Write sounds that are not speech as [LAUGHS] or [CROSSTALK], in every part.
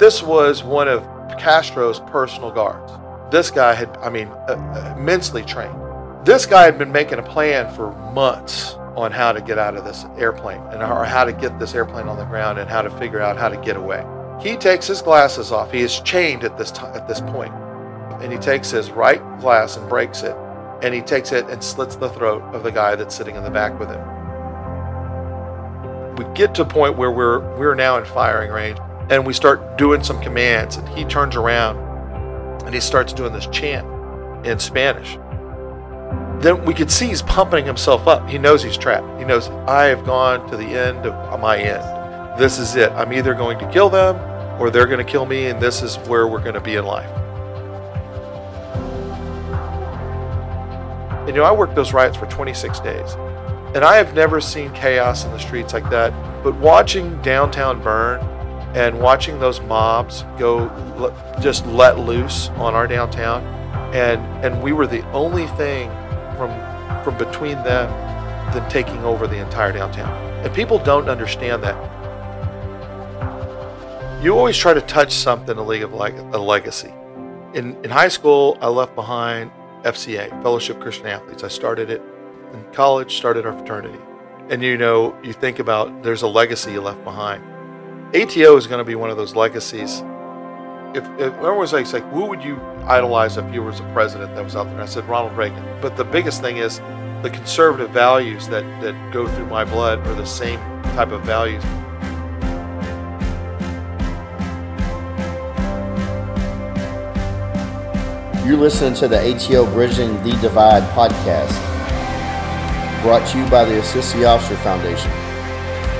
this was one of Castro's personal guards. This guy had, I mean, uh, immensely trained. This guy had been making a plan for months on how to get out of this airplane and or how to get this airplane on the ground and how to figure out how to get away. He takes his glasses off. He is chained at this time, at this point, and he takes his right glass and breaks it, and he takes it and slits the throat of the guy that's sitting in the back with him. We get to a point where we're we're now in firing range, and we start doing some commands, and he turns around, and he starts doing this chant in Spanish then we could see he's pumping himself up. He knows he's trapped. He knows I have gone to the end of my end. This is it. I'm either going to kill them or they're going to kill me, and this is where we're going to be in life. And you know, I worked those riots for 26 days, and I have never seen chaos in the streets like that. But watching downtown burn and watching those mobs go just let loose on our downtown, and and we were the only thing from from between them than taking over the entire downtown. And people don't understand that. You always try to touch something a league of leg- a legacy. In in high school, I left behind FCA, Fellowship Christian Athletes. I started it in college, started our fraternity. And you know, you think about there's a legacy you left behind. ATO is going to be one of those legacies if, if everyone was like, like, who would you idolize if you was a president that was out there? I said Ronald Reagan. But the biggest thing is the conservative values that, that go through my blood are the same type of values. You're listening to the ATO Bridging the Divide podcast, brought to you by the Assist The Officer Foundation.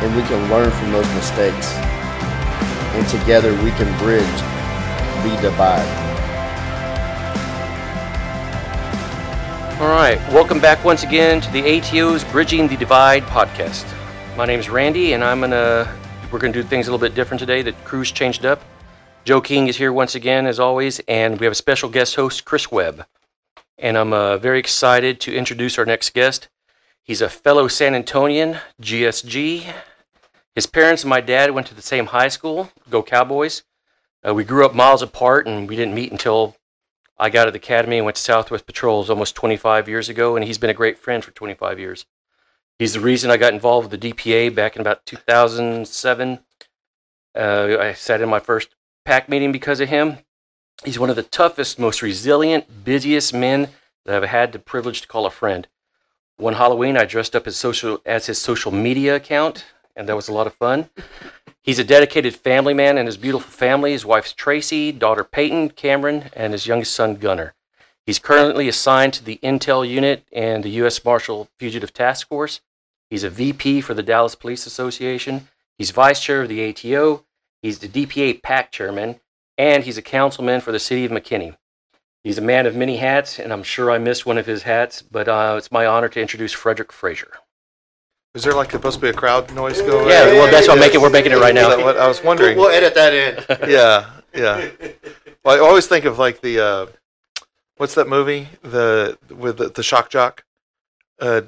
and we can learn from those mistakes. And together we can bridge the divide. All right, welcome back once again to the ATO's Bridging the Divide podcast. My name is Randy, and I'm gonna we're gonna do things a little bit different today. The crew's changed up. Joe King is here once again, as always, and we have a special guest host, Chris Webb. And I'm uh, very excited to introduce our next guest. He's a fellow San Antonian, GSG. His parents and my dad went to the same high school, Go Cowboys. Uh, we grew up miles apart, and we didn't meet until I got out of the academy and went to Southwest Patrols almost 25 years ago, and he's been a great friend for 25 years. He's the reason I got involved with the DPA back in about 2007. Uh, I sat in my first PAC meeting because of him. He's one of the toughest, most resilient, busiest men that I've had the privilege to call a friend. One Halloween, I dressed up as, social, as his social media account, and that was a lot of fun. He's a dedicated family man and his beautiful family. His wife's Tracy, daughter Peyton, Cameron, and his youngest son Gunner. He's currently assigned to the Intel unit and the U.S. Marshal Fugitive Task Force. He's a VP for the Dallas Police Association. He's vice chair of the ATO. He's the DPA PAC chairman, and he's a councilman for the city of McKinney. He's a man of many hats, and I'm sure I missed one of his hats, but uh, it's my honor to introduce Frederick Frazier. Is there like supposed to be a crowd noise going? On? Yeah, well, that's what I'm making. We're making it right now. What I was wondering. We'll edit that in. [LAUGHS] yeah, yeah. Well, I always think of like the uh, what's that movie? The with the, the shock jock. Uh,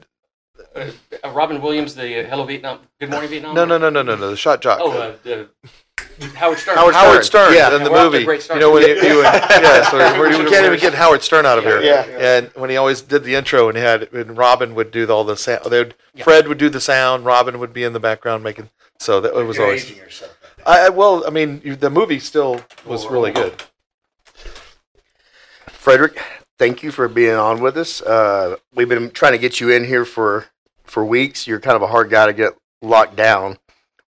uh, Robin Williams, the uh, Hello Vietnam, Good Morning Vietnam. No, no, no, no, no, no. The shock jock. Oh, uh, the Howard Stern. Howard, Howard Stern. Yeah. in the We're off to a movie. You know when he, he would, [LAUGHS] yeah, so We we can't even get Howard Stern out of here. Yeah. And when he always did the intro, and he had and Robin would do all the sound. They would, Yeah. Fred would do the sound. Robin would be in the background making. So that it was You're always. I, I- well, I mean, you, the movie still was really good. Frederick, thank you for being on with us. Uh, we've been trying to get you in here for for weeks. You're kind of a hard guy to get locked down.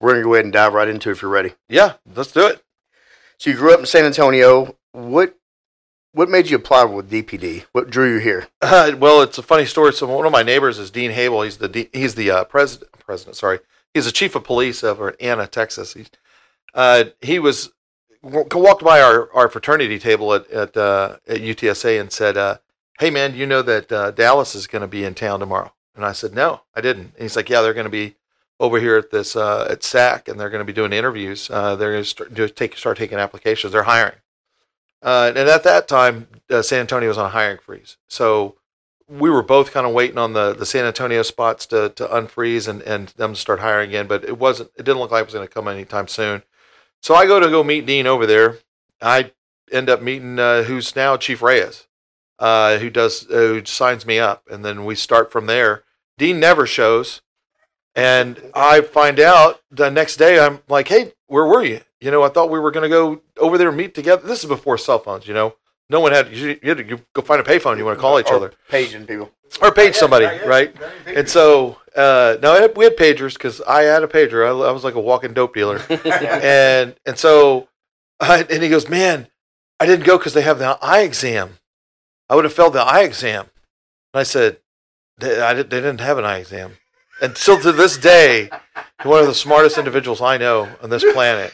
We're gonna go ahead and dive right into it if you're ready. Yeah, let's do it. So you grew up in San Antonio. What what made you apply with DPD? What drew you here? Uh, [LAUGHS] well, it's a funny story. So one of my neighbors is Dean Hable. He's the D, he's the uh, president. President, sorry. He's the chief of police over in Anna, Texas. He's, uh, he was walked by our, our fraternity table at at, uh, at UTSA and said, uh, "Hey man, you know that uh, Dallas is going to be in town tomorrow?" And I said, "No, I didn't." And he's like, "Yeah, they're going to be over here at this uh, at SAC, and they're going to be doing interviews. Uh, they're going to start, take start taking applications. They're hiring." Uh, and at that time, uh, San Antonio was on a hiring freeze, so we were both kind of waiting on the, the San Antonio spots to, to unfreeze and, and them to start hiring again, but it wasn't. It didn't look like it was going to come anytime soon. So I go to go meet Dean over there. I end up meeting uh, who's now Chief Reyes, uh, who does who signs me up, and then we start from there. Dean never shows, and I find out the next day. I'm like, "Hey, where were you? You know, I thought we were going to go over there and meet together. This is before cell phones, you know. No one had you, you had to go find a payphone. You want to call each Or other Paging people. or page somebody, right? And so, uh, no, we had pagers because I had a pager. I, I was like a walking dope dealer, [LAUGHS] and and so, I, and he goes, man, I didn't go because they have the eye exam. I would have failed the eye exam. And I said, they, I they didn't have an eye exam. And still to this day, one of the smartest individuals I know on this planet.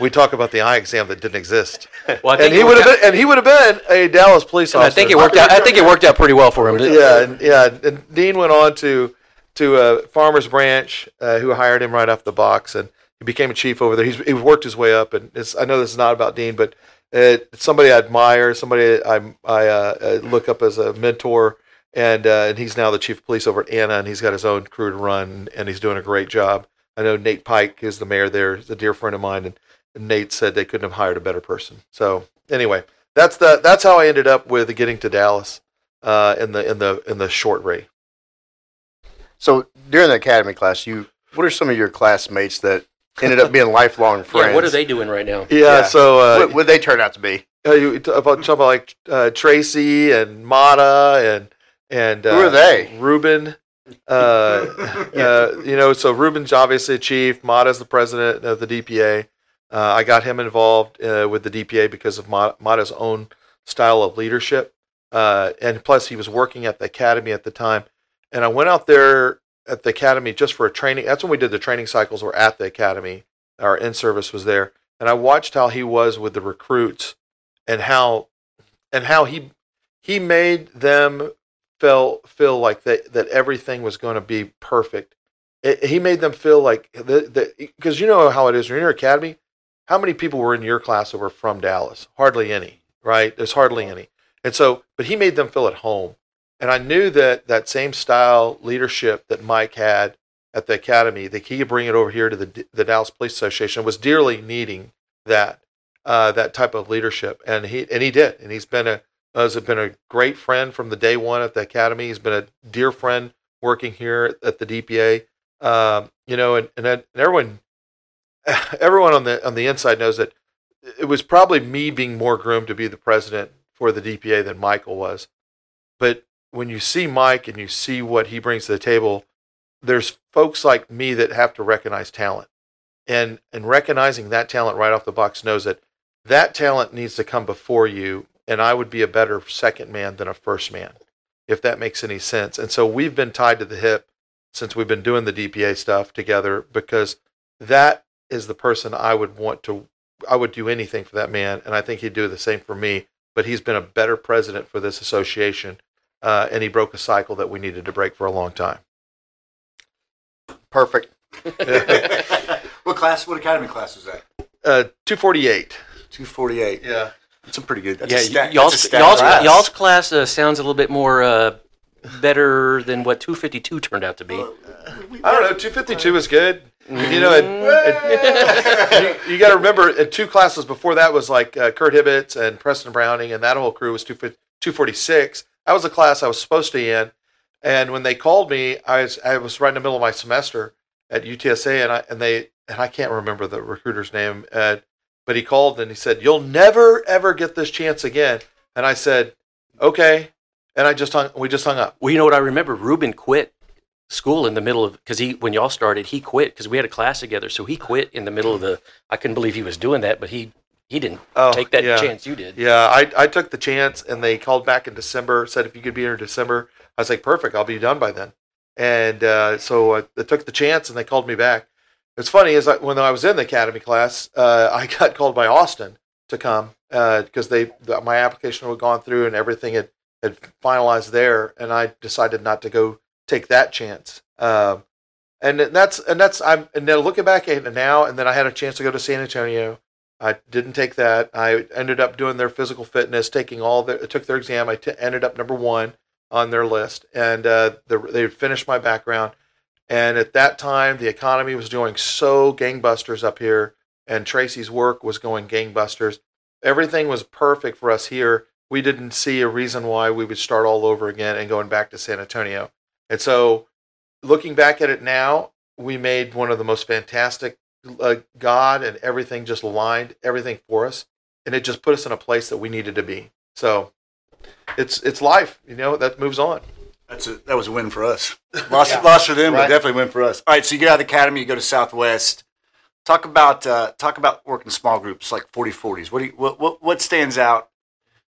We talk about the eye exam that didn't exist, Well, and he would have been, and he would have been a Dallas police officer. I think it worked out. I think it worked out pretty well for him. Yeah, and, yeah. And Dean went on to to uh, Farmers Branch, uh, who hired him right off the box, and he became a chief over there. He's he worked his way up, and it's, I know this is not about Dean, but uh, it's somebody I admire, somebody I I uh, uh, look up as a mentor, and uh, and he's now the chief of police over at Anna, and he's got his own crew to run, and he's doing a great job. I know Nate Pike is the mayor there, is a dear friend of mine, and, and Nate said they couldn't have hired a better person. So anyway, that's the that's how I ended up with getting to Dallas uh, in the in the in the short ray. So during the academy class, you what are some of your classmates that ended up being [LAUGHS] lifelong friends? Yeah, what are they doing right now? Yeah, Yeah. so uh, What would they turn out to be? uh, you talk about talk about like uh, Tracy and Mata and and uh, Who are they? Ruben. Uh, [LAUGHS] [LAUGHS] uh, you know, so Ruben's obviously a chief. Mata's the president of the DPA. Uh, I got him involved uh, with the DPA because of Mata's own style of leadership, uh, and plus he was working at the academy at the time. And I went out there at the academy just for a training. That's when we did the training cycles. Were at the academy. Our in service was there, and I watched how he was with the recruits, and how, and how he he made them feel feel like that that everything was going to be perfect. It, he made them feel like that because you know how it is when you're in your academy. How many people were in your class that were from Dallas? Hardly any, right? There's hardly any. And so, but he made them feel at home. And I knew that that same style leadership that Mike had at the academy, that he could bring it over here to the the Dallas Police Association, was dearly needing that uh, that type of leadership, and he and he did, and he's been a has been a great friend from the day one at the academy. He's been a dear friend working here at the DPA. Um, you know, and, and and everyone [LAUGHS] everyone on the on the inside knows that it was probably me being more groomed to be the president for the DPA than Michael was. But when you see Mike and you see what he brings to the table, there's folks like me that have to recognize talent. And and recognizing that talent right off the box knows that that talent needs to come before you and I would be a better second man than a first man, if that makes any sense. And so we've been tied to the hip since we've been doing the DPA stuff together because that is the person I would want to I would do anything for that man and I think he'd do the same for me but he's been a better president for this association uh, and he broke a cycle that we needed to break for a long time Perfect. [LAUGHS] [LAUGHS] what class? What academy class was that? uh, 248 Two forty eight. yeah That's a pretty good. That's yeah, a stat, y'all's, that's a stat y'all's, class. y'all's class uh, sounds a little bit more uh, better than what 252 turned out to be. I don't know 252 was good you know it, it- you, you got to remember uh, two classes before that was like uh, Kurt Hibbets and Preston Browning and that whole crew was 246 that was the class I was supposed to be in and when they called me I was I was right in the middle of my semester at UTSA and I and they and I can't remember the recruiter's name uh, but he called and he said you'll never ever get this chance again and I said okay and I just hung we just hung up Well, you know what I remember? Ruben quit school in the middle of because he when y'all started he quit because we had a class together so he quit in the middle of the i couldn't believe he was doing that but he he didn't Oh, take that yeah. chance you did Yeah, I, I took the chance and they called back in December, said if you could be here in December. I was like, perfect, I'll be done by then. And uh, so I, I took the chance and they called me back. It's funny is that when I was in the academy class, uh, I got called by Austin to come because they the, my application had gone through and everything had had finalized there, and I decided not to go take that chance. Um, and that's and that's I'm and then looking back at it now, and then I had a chance to go to San Antonio. I didn't take that. I ended up doing their physical fitness, taking all the took their exam. I t- ended up number one on their list, and uh, the, they finished my background. And at that time, the economy was doing so gangbusters up here, and Tracy's work was going gangbusters. Everything was perfect for us here. We didn't see a reason why we would start all over again and going back to San Antonio. And so, looking back at it now, we made one of the most fantastic. Uh, God and everything just aligned everything for us, and it just put us in a place that we needed to be. So, it's it's life, you know. That moves on. That's a, that was a win for us. [LAUGHS] Lost, lost for them, Right. but definitely win for us. All right, so you get out of the academy, you go to Southwest. Talk about uh, talk about working small groups like 40-40s. What do you, what, what what stands out?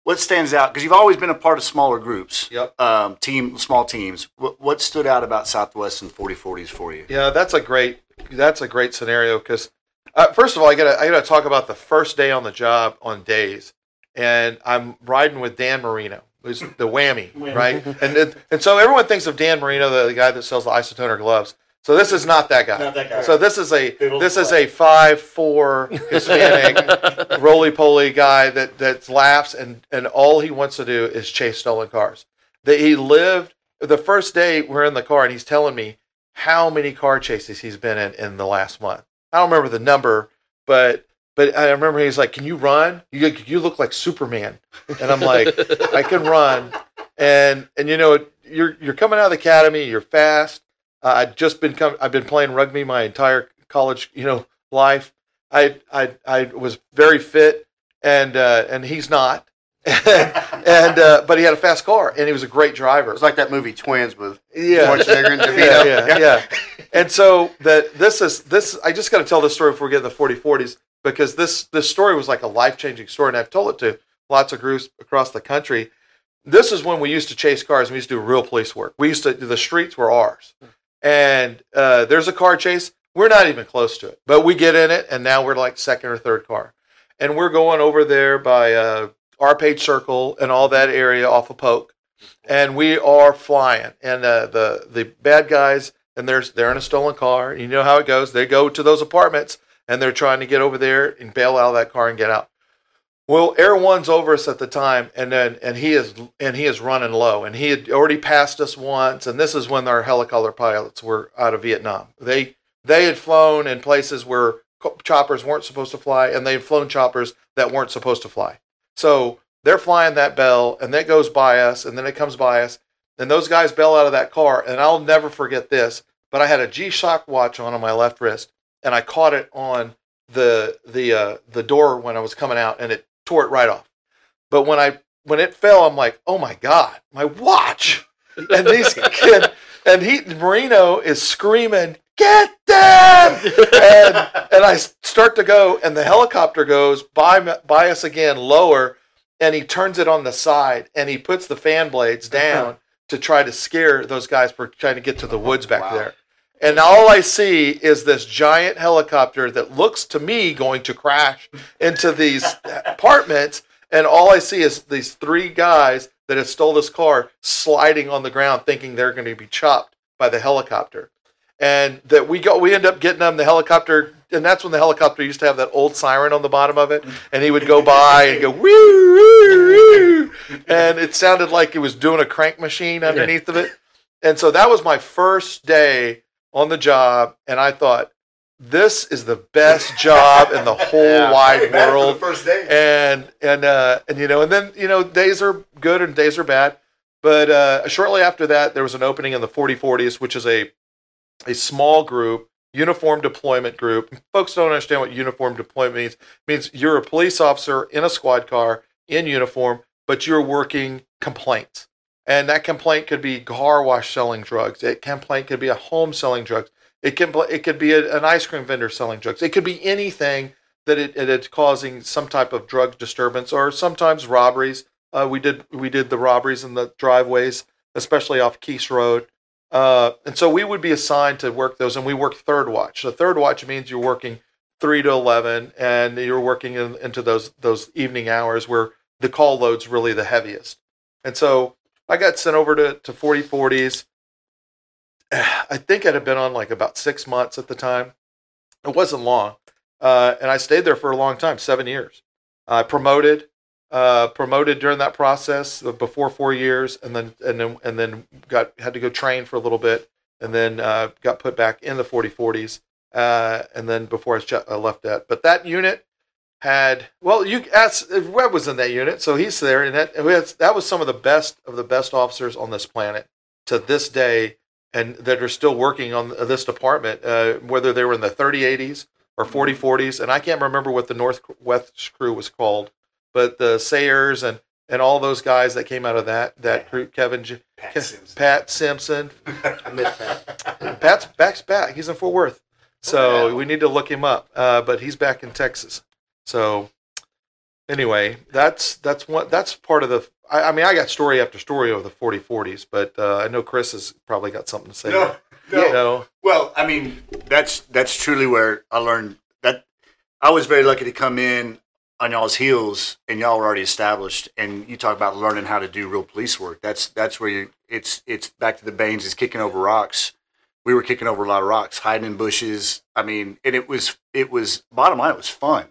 What stands out? Because you've always been a part of smaller groups, Yep. um, team small teams. What, what stood out about Southwest and 40-40s for you? Yeah, that's a great that's a great scenario because uh, first of all, I gotta I gotta talk about the first day on the job on days, and I'm riding with Dan Marino, who's the whammy, right? And it, and so everyone thinks of Dan Marino, the, the guy that sells the isotoner gloves. So this is not that guy. Not that guy. So this is a this is a five four Hispanic [LAUGHS] roly poly guy that that laughs and and all he wants to do is chase stolen cars. That he lived the first day we're in the car and he's telling me how many car chases he's been in in the last month. I don't remember the number, but but I remember he's like, "Can you run? You you look like Superman." And I'm like, "I can run." And and you know, you're you're coming out of the academy, you're fast. Uh, I'd just been com- I've been playing rugby my entire college, you know, life. I I I was very fit, and uh, and he's not, [LAUGHS] and uh, but he had a fast car, and he was a great driver. It's like that movie Twins with Yeah, Schwarzenegger and yeah, DeVito. yeah, yeah. [LAUGHS] And so that this is this. I just got to tell this story before we get in the forty forties because this this story was like a life changing story, and I've told it to lots of groups across the country. This is when we used to chase cars. and We used to do real police work. We used to the streets were ours, and uh, there's a car chase. We're not even close to it, but we get in it, and now we're like second or third car, and we're going over there by uh, Arpage Circle and all that area off of Polk, and we are flying. And uh, the the bad guys, and there's they're in a stolen car. You know how it goes. They go to those apartments, and they're trying to get over there and bail out of that car and get out. Well, Air One's over us at the time, and then and he is and he is running low, and he had already passed us once, and this is when our helicopter pilots were out of Vietnam. They they had flown in places where choppers weren't supposed to fly, and they had flown choppers that weren't supposed to fly. So they're flying that bell, and that goes by us, and then it comes by us, and those guys bail out of that car, and I'll never forget this. But I had a G-Shock watch on on my left wrist, and I caught it on the the uh, the door when I was coming out, and it tore it right off. But when I when it fell, I'm like, oh my god, my watch! And these [LAUGHS] kid and he Marino is screaming, get them! and and I start to go, and the helicopter goes by by us again, lower, and he turns it on the side, and he puts the fan blades down to try to scare those guys for trying to get to the woods back Wow. there. And all I see is this giant helicopter that looks to me going to crash into these apartments. And all I see is these three guys that have stole this car sliding on the ground, thinking they're going to be chopped by the helicopter. And that we go, we end up getting them the helicopter, and that's when the helicopter used to have that old siren on the bottom of it, and he would go by and go woo woo woo, and it sounded like he was doing a crank machine underneath of it. And so that was my first day on the job, and I thought, this is the best job in the [LAUGHS] whole Yeah. wide world first day. and and uh, and you know, and then you know, days are good and days are bad. But uh, shortly after that, there was an opening in the 4040s, which is a a small group, uniform deployment group. Folks don't understand what uniform deployment means. It means you're a police officer in a squad car in uniform, but you're working complaints. And that complaint could be car wash selling drugs. It complaint could be a home selling drugs. It can it could be a, an ice cream vendor selling drugs. It could be anything that it, it it's causing some type of drug disturbance or sometimes robberies. Uh, we did we did the robberies in the driveways, especially off Keys Road. Uh, and so we would be assigned to work those, and we work third watch. So third watch means you're working three to eleven, and you're working in, into those those evening hours where the call load's really the heaviest. And so I got sent over to to forty forties. [SIGHS] I think it had been on like about six months at the time. It wasn't long, uh, and I stayed there for a long time, seven years. I promoted, uh, promoted during that process before four years, and then and then and then got had to go train for a little bit, and then uh, got put back in the 4040s, uh, and then before I left that. But that unit had well, you asked Webb was in that unit, so he's there, and that that was some of the best of the best officers on this planet to this day, and that are still working on this department, uh, whether they were in the 3080s or 4040s, and I can't remember what the Northwest crew was called, but the Sayers and and all those guys that came out of that that crew, Kevin, Pat Ke- Simpson. Pat Simpson, [LAUGHS] I miss Pat. [LAUGHS] Pat's back's back. He's in Fort Worth, so yeah. we need to look him up. Uh, but he's back in Texas. So anyway, that's that's what that's part of the. I, I mean, I got story after story of the 4040s, but uh, I know Chris has probably got something to say. No, no. You know, Well, I mean, that's that's truly where I learned that I was very lucky to come in on y'all's heels, and y'all were already established. And you talk about learning how to do real police work. That's that's where you. It's it's back to the Baines is kicking over rocks. We were kicking over a lot of rocks, hiding in bushes. I mean, and it was it was bottom line. It was fun.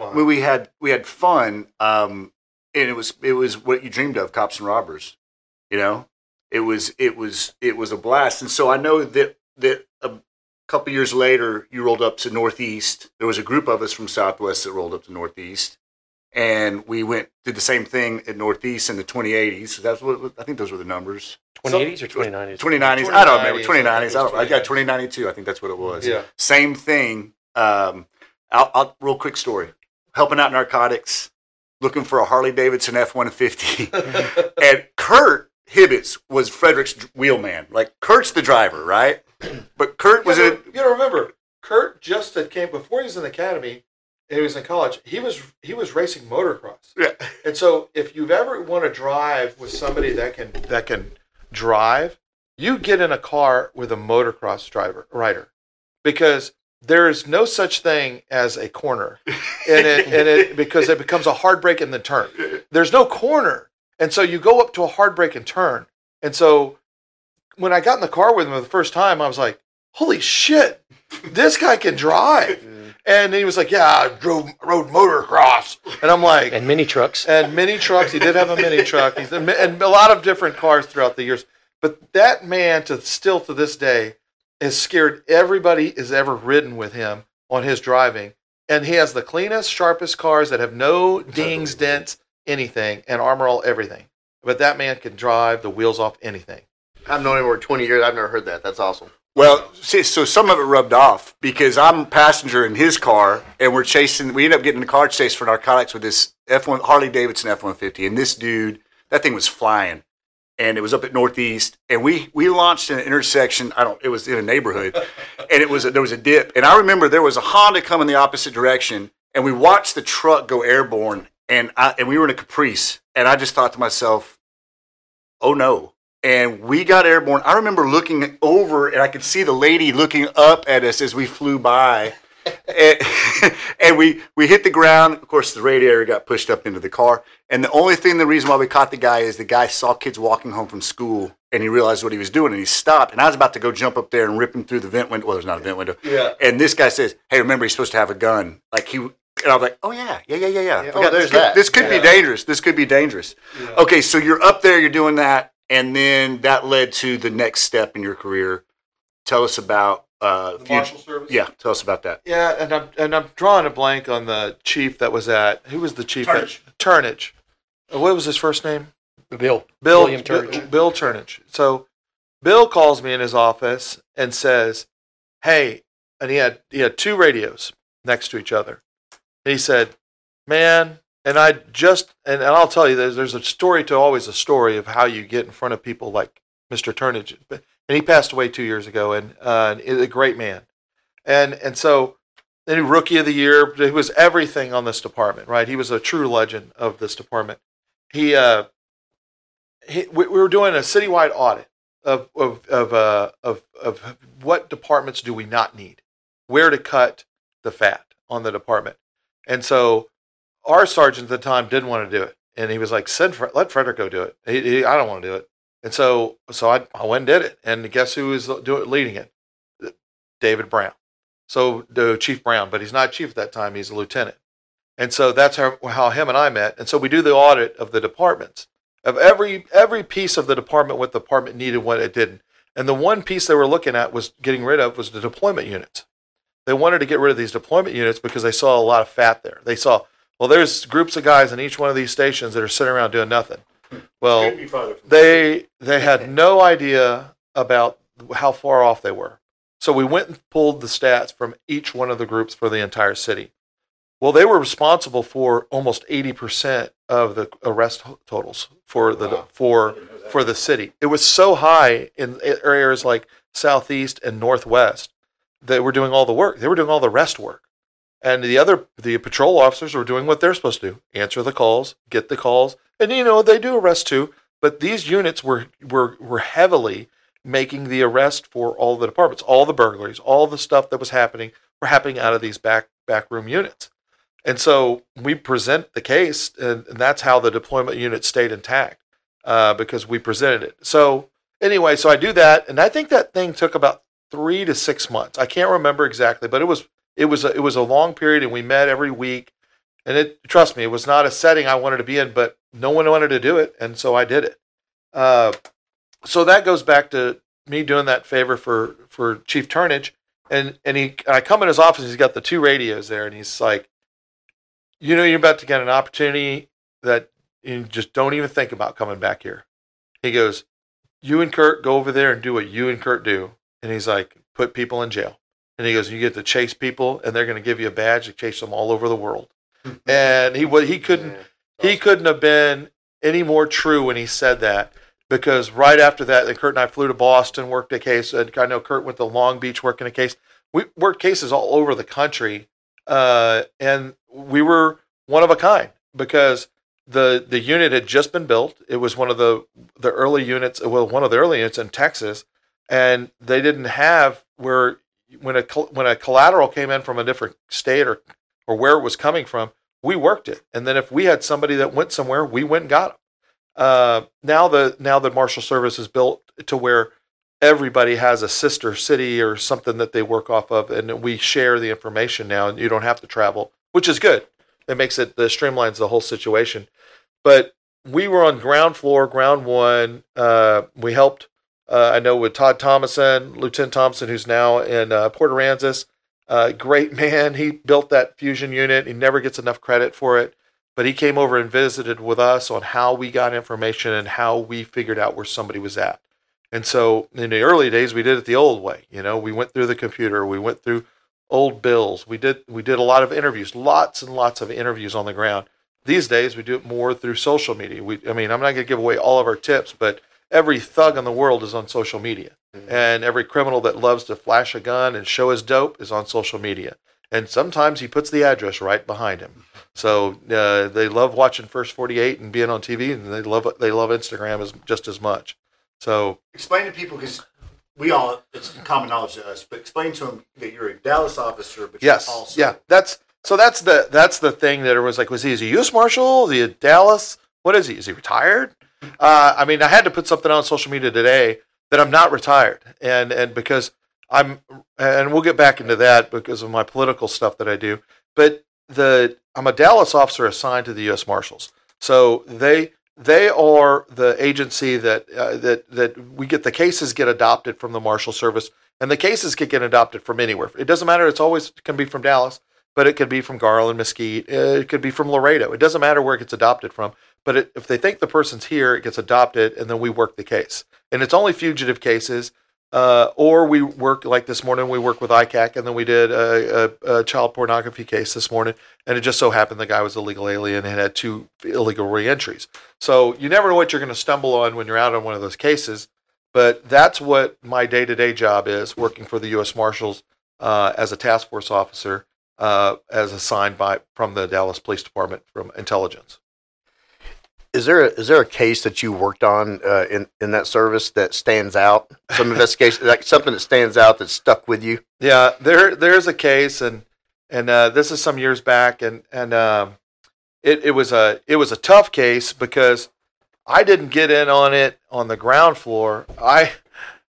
oh, mean, we had we had fun, um, and it was it was what you dreamed of, cops and robbers. You know, it was it was it was a blast, and so I know that that a couple years later, you rolled up to Northeast. There was a group of us from Southwest that rolled up to Northeast, and we went did the same thing at Northeast in the 2080s. That's what I think those were the numbers. 2080s or 2090s? 2090s. I don't remember 2090s, 2090s. I, don't, I got 2092. I think that's what it was. Yeah. Same thing. Um, I'll, I'll real quick story. Helping out narcotics, looking for a Harley Davidson F one fifty, [LAUGHS] and Kurt Hibbets was Frederick's wheelman. Like Kurt's the driver, right? But Kurt was in. you gotta remember, Kurt just had came before he was in the academy. He was in college. He was he was racing motocross. Yeah. And so, if you've ever want to drive with somebody that can that can drive, you get in a car with a motocross driver rider, because there is no such thing as a corner, and it and it because it becomes a hard brake in the turn. There's no corner, and so you go up to a hard brake and turn. And so, when I got in the car with him the first time, I was like, "Holy shit, this guy can drive!" And he was like, "Yeah, I drove rode motocross," and I'm like, And mini trucks. and mini trucks. He did have a mini [LAUGHS] truck. He's and a lot of different cars throughout the years. But that man, to still to this day, has scared everybody has ever ridden with him on his driving. And he has the cleanest, sharpest cars that have no dings, dents, anything, and armor all everything. But that man can drive the wheels off anything. I've known him for 20 years. I've never heard that. That's awesome. Well, see, so some of it rubbed off because I'm a passenger in his car, and we're chasing. We end up getting in a car chase for narcotics with this F1 Harley Davidson F150, and this dude, that thing was flying, and it was up at Northeast, and we we launched in an intersection. I don't. It was in a neighborhood, [LAUGHS] and it was a, there was a dip, and I remember there was a Honda coming the opposite direction, and we watched the truck go airborne, and I and we were in a Caprice, and I just thought to myself, oh no. And we got airborne. I remember looking over and I could see the lady looking up at us as we flew by. [LAUGHS] and, [LAUGHS] and we, we hit the ground. Of course, the radiator got pushed up into the car. And the only thing, the reason why we caught the guy is the guy saw kids walking home from school and he realized what he was doing and he stopped. And I was about to go jump up there and rip him through the vent window. Well, there's not a vent window. Yeah. And this guy says, "Hey, remember he's supposed to have a gun." Like he, and I was like, "Oh yeah, yeah, yeah, yeah, yeah." Yeah, oh, there's this could, that. This could Yeah. be dangerous. This could be dangerous. Okay, so you're up there, you're doing that, and then that led to the next step in your career. Tell us about uh, The few- Marshal Service. Yeah, tell us about that. Yeah, and I'm and I'm drawing a blank on the chief that was at. Who was the chief? Turnage. At, Turnage. What was his first name? Bill. Bill William Turnage. Bill, Bill Turnage. So Bill calls me in his office and says, "Hey," and he had he had two radios next to each other. And he said, "Man," and I just and, and I'll tell you, there's there's a story to always a story of how you get in front of people like Mr. Turnage, and he passed away two years ago, and uh, a great man, and and so. Then he rookie of the year. He was everything on this department, right? He was a true legend of this department. He uh, he, we, we were doing a citywide audit of of of, uh, of of what departments do we not need, where to cut the fat on the department. And so our sergeant at the time didn't want to do it, and he was like, "Send Fre- let Frederick go do it. He, he, I don't want to do it." And so so I, I went and did it, and guess who was doing leading it? David Brown. So the Chief Brown, but he's not chief at that time; he's a lieutenant. And so that's how, how him and I met. And so we do the audit of the departments of every every piece of the department, what the department needed, what it didn't. And the one piece they were looking at was getting rid of was the deployment units. They wanted to get rid of these deployment units because they saw a lot of fat there. They saw, well, there's groups of guys in each one of these stations that are sitting around doing nothing. Well, they they had no idea about how far off they were. So we went and pulled the stats from each one of the groups for the entire city. Well, they were responsible for almost 80% of the arrest totals for the Wow. for for the city. It was so high in areas like southeast and northwest that were doing all the work. They were doing all the rest work. And the other the patrol officers were doing what they're supposed to do. Answer the calls, get the calls. And you know, they do arrest too, but these units were were were heavily making the arrest for all the departments, all the burglaries, all the stuff that was happening were happening out of these back backroom units. And so we present the case, and, and that's how the deployment unit stayed intact uh, because we presented it. So anyway, so I do that, and I think that thing took about three to six months. I can't remember exactly, but it was it was a, it was a long period, and we met every week. And it trust me, it was not a setting I wanted to be in, but no one wanted to do it, and so I did it. Uh, so that goes back to me doing that favor for for Chief Turnage, and and he I come in his office, he's got the two radios there, and he's like, you know, you're about to get an opportunity that you just don't even think about coming back here. He goes, you and Kurt go over there and do what you and Kurt do, and he's like, put people in jail, and he goes, you get to chase people, and they're going to give you a badge to chase them all over the world, and he he couldn't he couldn't have been any more true when he said that because right after that, then Kurt and I flew to Boston, worked a case, and I know Kurt went to Long Beach working a case. We worked cases all over the country, uh, and we were one of a kind because the the unit had just been built. It was one of the the early units, well, one of the early units in Texas, and they didn't have where when a when a collateral came in from a different state or or where it was coming from, we worked it, and then if we had somebody that went somewhere, we went and got them. Uh, now the now the Marshal Service is built to where everybody has a sister city or something that they work off of, and we share the information now, and you don't have to travel, which is good. It makes it the streamlines the whole situation. But we were on ground floor, ground one. Uh, we helped. Uh, I know with Todd Thomason, Lieutenant Thompson, who's now in uh, Port Aransas. Uh, great [LAUGHS] man. He built that fusion unit. He never gets enough credit for it but he came over and visited with us on how we got information and how we figured out where somebody was at. And so in the early days, we did it the old way. You know, we went through the computer, we went through old bills, we did we did a lot of interviews, lots and lots of interviews on the ground. These days, we do it more through social media. We, I mean, I'm not going to give away all of our tips, but every thug in the world is on social media, and every criminal that loves to flash a gun and show his dope is on social media. And sometimes he puts the address right behind him. So uh, they love watching First 48 and being on TV, and they love they love Instagram as just as much. So Explain to people because we all it's common knowledge to us, but explain to them that you're a Dallas officer, but yes, you're also yeah, that's so that's the that's the thing that everyone's like, was he is he a U.S. Marshal? The Dallas? What is he? Is he retired? Uh, I mean, I had to put something on social media today that I'm not retired, and and because I'm, and we'll get back into that because of my political stuff that I do. But the I'm a Dallas officer assigned to the U.S. Marshals, so they they are the agency that uh, that that we get the cases get adopted from the Marshal Service, and the cases can get adopted from anywhere. It doesn't matter. It's always it can be from Dallas, but it could be from Garland, Mesquite. uh, It could be from Laredo. It doesn't matter where it gets adopted from. But it, if they think the person's here, it gets adopted, and then we work the case. And it's only fugitive cases, uh, or we work like this morning. We work with ICAC, and then we did a, a, a child pornography case this morning. And it just so happened the guy was a legal alien and had two illegal reentries. So you never know what you're going to stumble on when you're out on one of those cases. But that's what my day to day job is working for the U.S. Marshals uh, as a task force officer, uh, as assigned by from the Dallas Police Department from intelligence. Is there a, is there a case that you worked on uh, in in that service that stands out? Some [LAUGHS] investigation, like something that stands out that stuck with you. Yeah, there there's a case, and and uh, this is some years back, and and um, it it was a it was a tough case because I didn't get in on it on the ground floor. I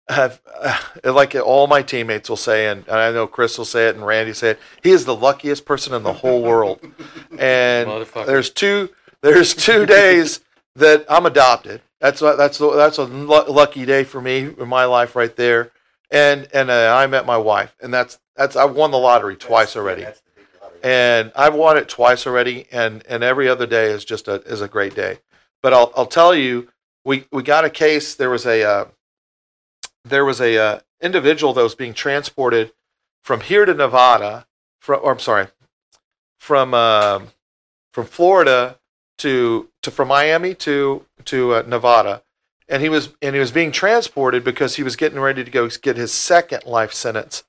have, uh, like all my teammates will say, and, and I know Chris will say it, and Randy said. He is the luckiest person in the whole world, [LAUGHS] and there's two there's two days that I'm adopted. That's a- that's that's a lucky day for me in my life right there. And and uh, I met my wife, and that's that's I've won the lottery twice already, and I've won it twice already, and and every other day is just a is a great day. But I'll I'll tell you, we we got a case. There was a uh, there was a uh, individual that was being transported from here to Nevada, from or I'm sorry, from um from Florida to to from Miami to to uh, Nevada, and he was and he was being transported because he was getting ready to go get his second life sentence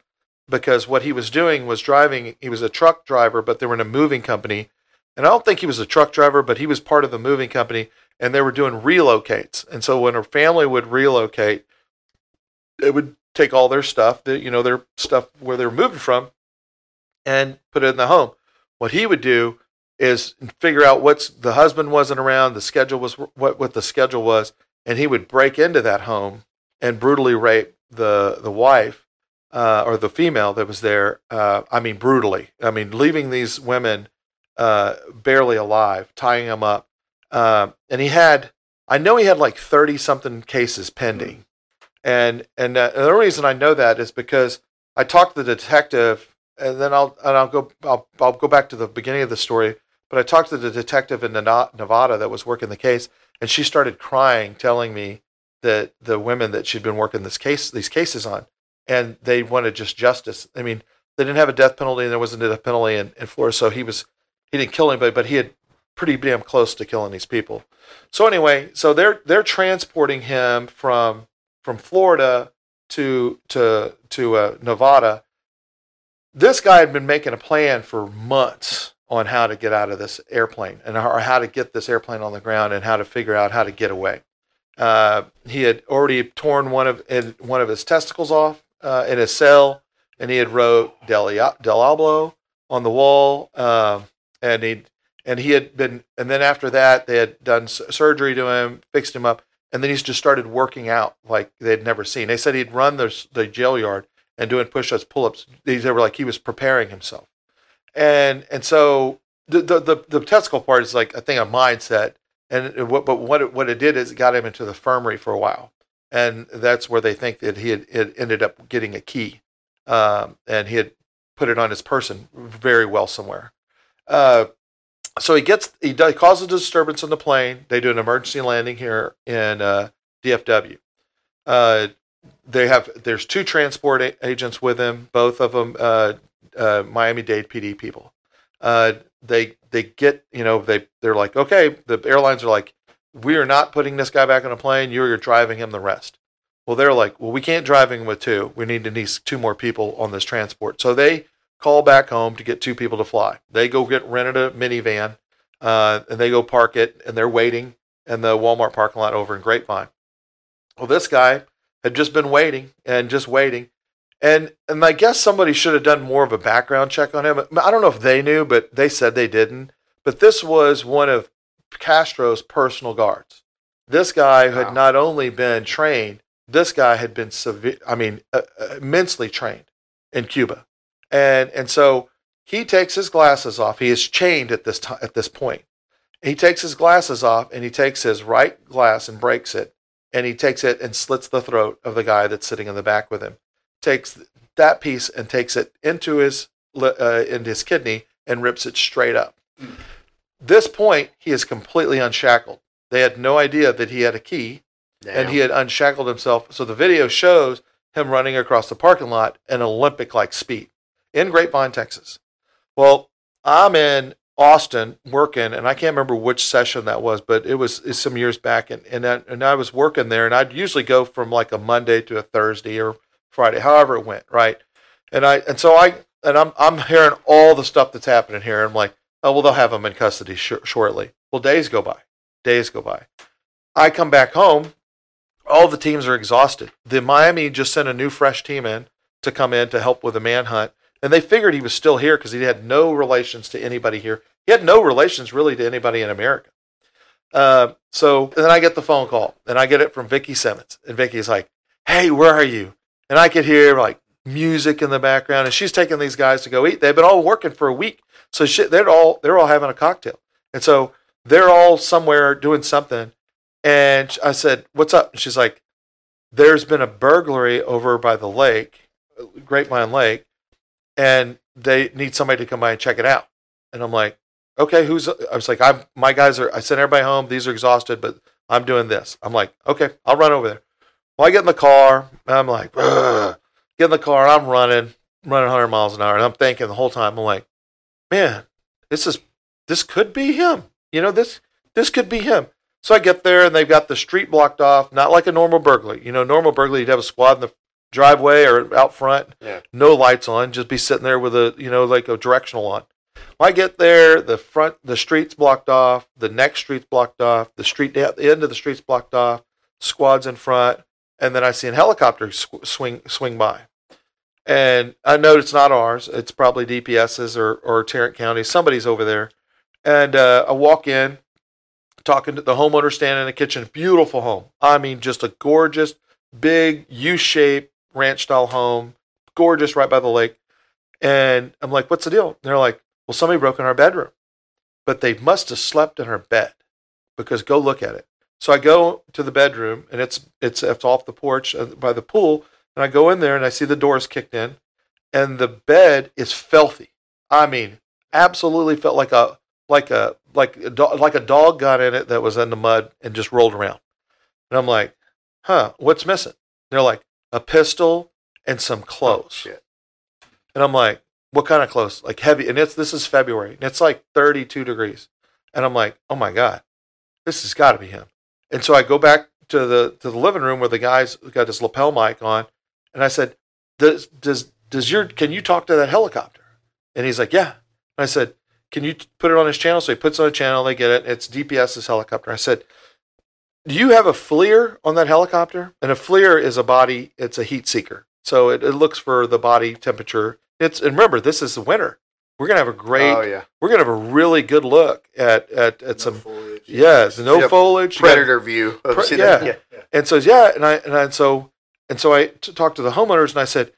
because what he was doing was driving. He was a truck driver, but they were in a moving company, and I don't think he was a truck driver, but he was part of the moving company, and they were doing relocates. And so when her family would relocate, it would take all their stuff, that you know, their stuff where they're moving from, and put it in the home. What he would do is figure out what's the husband wasn't around, the schedule was what what the schedule was, and he would break into that home and brutally rape the the wife uh, or the female that was there. Uh, I mean, brutally. I mean, leaving these women uh, barely alive, tying them up, Um and he had. I know he had like thirty something cases pending, and and uh, the reason I know that is because I talked to the detective, and then I'll and I'll go I'll, I'll go back to the beginning of the story. But I talked to the detective in Nevada that was working the case, and she started crying, telling me that the women that she'd been working this case these cases on, and they wanted just justice. I mean, they didn't have a death penalty, and there wasn't a death penalty in, in Florida, so he was he didn't kill anybody, but he had pretty damn close to killing these people. So anyway, so they're they're transporting him from from Florida to to to uh, Nevada. This guy had been making a plan for months on how to get out of this airplane and or how to get this airplane on the ground and how to figure out how to get away. Uh, he had already torn one of one of his testicles off uh, in his cell, and he had wrote Del, Diablo on the wall, um, and he and he had been and then after that they had done surgery to him, fixed him up, and then he's just started working out like they'd never seen. They said he'd run the the jail yard and doing push-ups, pull-ups. They were like he was preparing himself, and and so the the the, the testicle part is like a thing of mindset, and what but what it, what it did is it got him into the infirmary for a while, and that's where they think that he had ended up getting a key, um, and he had put it on his person very well somewhere. Uh, so he gets he does, causes a disturbance on the plane. They do an emergency landing here in uh, DFW. Uh, they have there's two transport a- agents with him, both of them uh, Miami Dade PD people. Uh, they they get you know they they're like okay the airlines are like we are not putting this guy back on a plane. You're driving him the rest. Well, they're like well we can't drive him with two. We need at least two more people on this transport. So they call back home to get two people to fly. They go get rented a minivan, uh, and they go park it, and they're waiting in the Walmart parking lot over in Grapevine. Well, this guy had just been waiting and just waiting, and and I guess somebody should have done more of a background check on him. I don't know if they knew, but they said they didn't. But this was one of Castro's personal guards. This guy Wow. had not only been trained, this guy had been severe. I mean, uh, uh, immensely trained in Cuba and and so he takes his glasses off. He is chained at this time at this point. He takes his glasses off and he takes his right glass and breaks it, and he takes it and slits the throat of the guy that's sitting in the back with him. Takes that piece and takes it into his uh, into his kidney and rips it straight up. This point, he is completely unshackled. They had no idea that he had a key and he had unshackled himself. So the video shows him running across the parking lot at Olympic like speed in Grapevine, Texas. Well, I'm in Austin working, and I can't remember which session that was, but it was it's some years back, and and I, and I was working there, and I'd usually go from like a Monday to a Thursday or Friday, however it went, right? And I and so I and I'm I'm hearing all the stuff that's happening here. I'm like, oh well, they'll have him in custody sh- shortly. Well, days go by, days go by. I come back home. All the teams are exhausted. The Miami just sent a new fresh team in to come in to help with the manhunt, And they figured he was still here because he had no relations to anybody here. He had no relations really to anybody in America. Uh, so then I get the phone call, and I get it from Vicky Simmons, and Vicky's like, "Hey, where are you?" And I could hear like music in the background, and she's taking these guys to go eat. They've been all working for a week, so they're all they're all having a cocktail, and so they're all somewhere doing something. And I said, "What's up?" And she's like, "There's been a burglary over by the lake, Grapevine Lake, and they need somebody to come by and check it out." And I'm like, "Okay, who's?" I was like, "I'm my guys are. I sent everybody home. These are exhausted, but I'm doing this." I'm like, "Okay, I'll run over there." Well, I get in the car. And I'm like, Ugh. get in the car. I'm running, running 100 miles an hour, and I'm thinking the whole time, I'm like, man, this is this could be him. You know, this this could be him. So I get there, and they've got the street blocked off, not like a normal burglary. You know, normal burglary, you'd have a squad in the driveway or out front, Yeah. no lights on, just be sitting there with a you know like a directional on. I get there, the front, the street's blocked off, the next street's blocked off, the street the end of the street's blocked off, squads in front, and then I see a helicopter sw- swing swing by, and I know it's not ours. It's probably DPS's or or Tarrant County. Somebody's over there, and uh, I walk in, talking to the homeowner standing in the kitchen. Beautiful home. I mean, just a gorgeous, big U-shaped ranch style home, gorgeous, right by the lake. And I'm like, "What's the deal?" And they're like, "Well, somebody broke in our bedroom, but they must have slept in our bed because go look at it." So I go to the bedroom, and it's it's it's off the porch uh, by the pool, and I go in there and I see the doors kicked in, and the bed is filthy. I mean, absolutely felt like a like a like a dog, like a dog got in it that was in the mud and just rolled around. And I'm like, huh, what's missing? They're like a pistol and some clothes. Oh. And I'm like, what kind of clothes? Like heavy. And it's this is February and it's like 32 degrees. And I'm like, oh my God, this has got to be him. And so I go back to the to the living room where the guy's got his lapel mic on, and I said, does does does your can you talk to that helicopter? And he's like, yeah. And I said, can you put it on his channel? So he puts it on a channel. They get it. It's DPS's helicopter. I said, do you have a FLIR on that helicopter? And a FLIR is a body. It's a heat seeker. So it, it looks for the body temperature. It's and remember this is the winter. We're gonna have a great. Oh yeah. We're gonna have a really good look at at, at some. foliage. Yes, no Yeah, foliage. you got- Predator view. Of Pre- see yeah. that? and so yeah, and I and I, and so and so I t- talked to the homeowners and I said,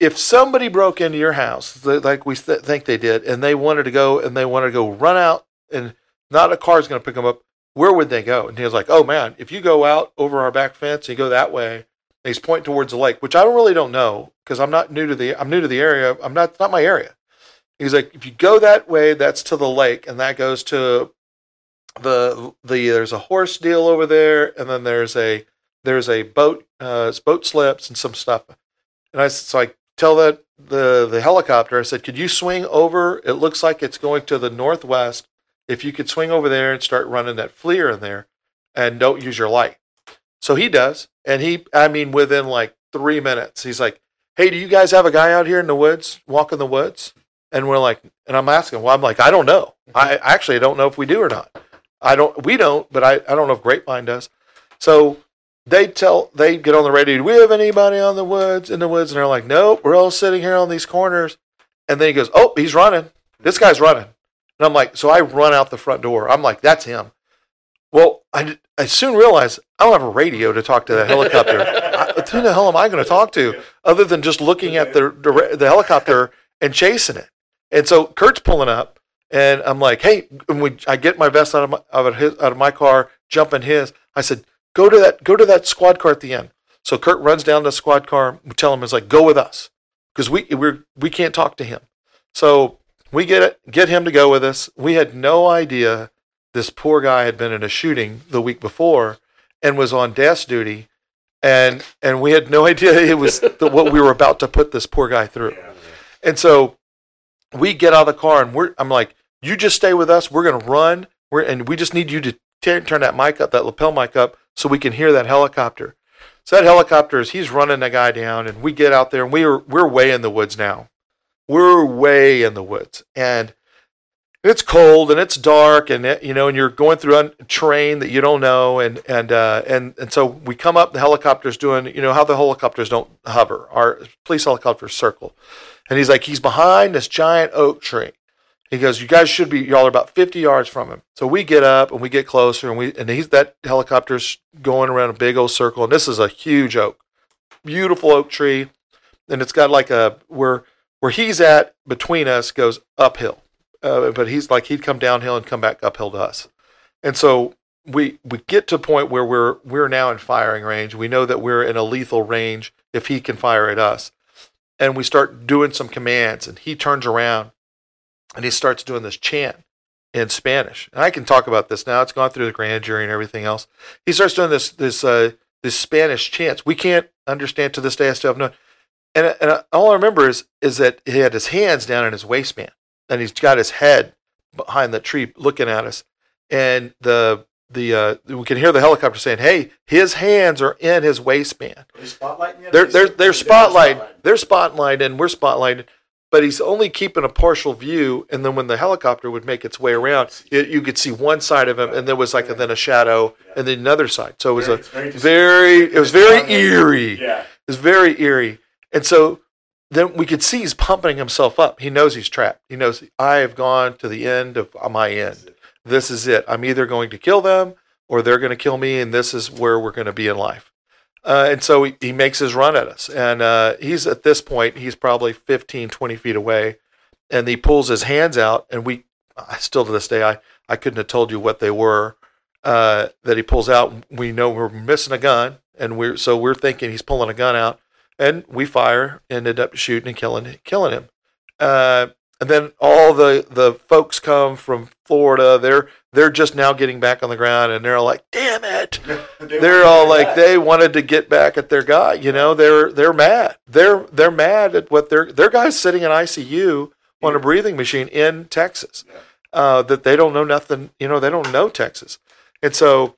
if somebody broke into your house like we th- think they did, and they wanted to go and they wanted to go run out, and not a car's going to pick them up, where would they go? And he was like, oh man, if you go out over our back fence and you go that way, and he's pointing towards the lake, which I don't really don't know because I'm not new to the I'm new to the area. I'm not not my area. He's like, if you go that way, that's to the lake, and that goes to the the there's a horse deal over there, and then there's a there's a boat uh, boat slips and some stuff. And I so I tell that the the helicopter. I said, could you swing over? It looks like it's going to the northwest. If you could swing over there and start running that FLIR in there, and don't use your light. So he does, and he I mean within like three minutes, he's like, hey, do you guys have a guy out here in the woods, walk in the woods? And we're like, and I'm asking, well, I'm like, I don't know. I actually don't know if we do or not. I don't, we don't, but I, I don't know if Grapevine does. So they tell, they get on the radio, do we have anybody on the woods, in the woods? And they're like, nope, we're all sitting here on these corners. And then he goes, oh, he's running. This guy's running. And I'm like, so I run out the front door. I'm like, that's him. Well, I, I soon realized I don't have a radio to talk to the helicopter. I, who the hell am I going to talk to other than just looking at the, the, the helicopter and chasing it? And so Kurt's pulling up, and I'm like, hey, and we, I get my vest out of my, out of, his, out of my car, jump in his. I said, go to that go to that squad car at the end. So Kurt runs down to the squad car. We tell him, it's like, go with us because we we're, we can't talk to him. So we get it, get him to go with us. We had no idea this poor guy had been in a shooting the week before and was on desk duty, and and we had no [LAUGHS] idea it was the, what we were about to put this poor guy through. And so we get out of the car and we're I'm like, you just stay with us. We're gonna run. We're and we just need you to t- turn that mic up, that lapel mic up, so we can hear that helicopter. So that helicopter is he's running the guy down, and we get out there and we're we're way in the woods now. We're way in the woods, and it's cold and it's dark and it, you know and you're going through un- terrain that you don't know and and uh, and and so we come up the helicopter's doing you know how the helicopters don't hover our police helicopters circle and he's like he's behind this giant oak tree he goes you guys should be y'all are about 50 yards from him so we get up and we get closer and we and he's that helicopter's going around a big old circle and this is a huge oak beautiful oak tree and it's got like a where where he's at between us goes uphill uh, but he's like he'd come downhill and come back uphill to us. And so we we get to a point where we're we're now in firing range. We know that we're in a lethal range if he can fire at us. And we start doing some commands and he turns around and he starts doing this chant in Spanish. And I can talk about this now. It's gone through the grand jury and everything else. He starts doing this this uh, this Spanish chants. We can't understand to this day. I still have no. And, and all I remember is is that he had his hands down in his waistband and he's got his head behind the tree looking at us. And the the uh, we can hear the helicopter saying, "Hey, his hands are in his waistband." They're they're they're spotlight. They're spotlighted, and we're spotlighted. But he's only keeping a partial view, and then when the helicopter would make its way around, it, you could see one side of him, and there was like a, then a shadow, and then another side. So it was a very, it was very eerie. Yeah. It was very eerie, and so then we could see he's pumping himself up. He knows he's trapped. He knows I have gone to the end of my end. This is it. I'm either going to kill them or they're going to kill me, and this is where we're going to be in life. Uh, and so he, he makes his run at us. And uh, he's at this point, he's probably 15, 20 feet away. And he pulls his hands out, and we, I still to this day, I, I couldn't have told you what they were uh, that he pulls out. We know we're missing a gun, and we're so we're thinking he's pulling a gun out and we fire, ended up shooting and killing killing him. And then all the the folks come from Florida. They're they're just now getting back on the ground, and they're like, "Damn it!" [LAUGHS] they're all like, they wanted to get back at their guy. You know, they're they're mad. They're they're mad at what their their guy's sitting in ICU on a breathing machine in Texas. Uh, that they don't know nothing. You know, they don't know Texas, and so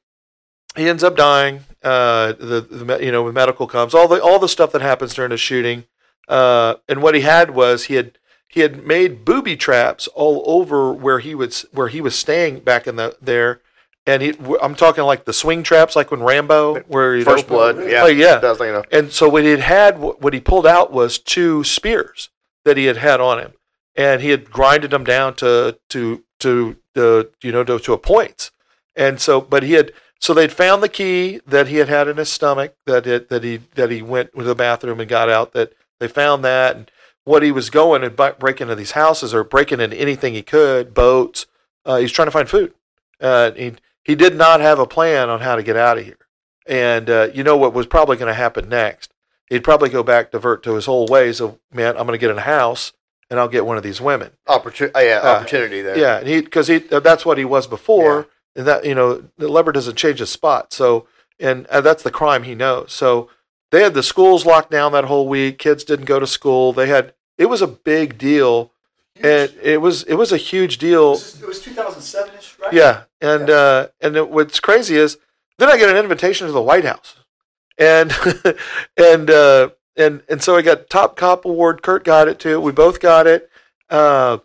he ends up dying. Uh, the, the you know medical comes, all the all the stuff that happens during a shooting. Uh, and what he had was he had he had made booby traps all over where he was where he was staying back in the there. And he, I'm talking like the swing traps, like when Rambo, where he First blood. Yeah. Oh, yeah. Was like, you know, And so what he had had, what he pulled out was two spears that he had had on him, and he had grinded them down to to to the you know to, to a point. And so, but he had so they'd found the key that he had had in his stomach that it, that he that he went to the bathroom and got out. That they found that and what he was going and breaking into these houses or breaking into anything he could, boats. Uh, he's trying to find food. Uh, he he did not have a plan on how to get out of here. And uh, you know what was probably going to happen next? He'd probably go back divert to his old ways of man. I'm going to get in a house and I'll get one of these women. opportunity. Oh, yeah, Uh, opportunity there. Yeah, and he because he that's what he was before, and that you know the lever doesn't change his spot. So and uh, that's the crime he knows. So they had the schools locked down that whole week. Kids didn't go to school. They had it was a big deal, and it was it was a huge deal. It was 2007 ish, right? Yeah, and uh, and it, what's crazy is then I get an invitation to the White House, and [LAUGHS] and uh, and and so I got top cop award. Kurt got it too. We both got it. Uh,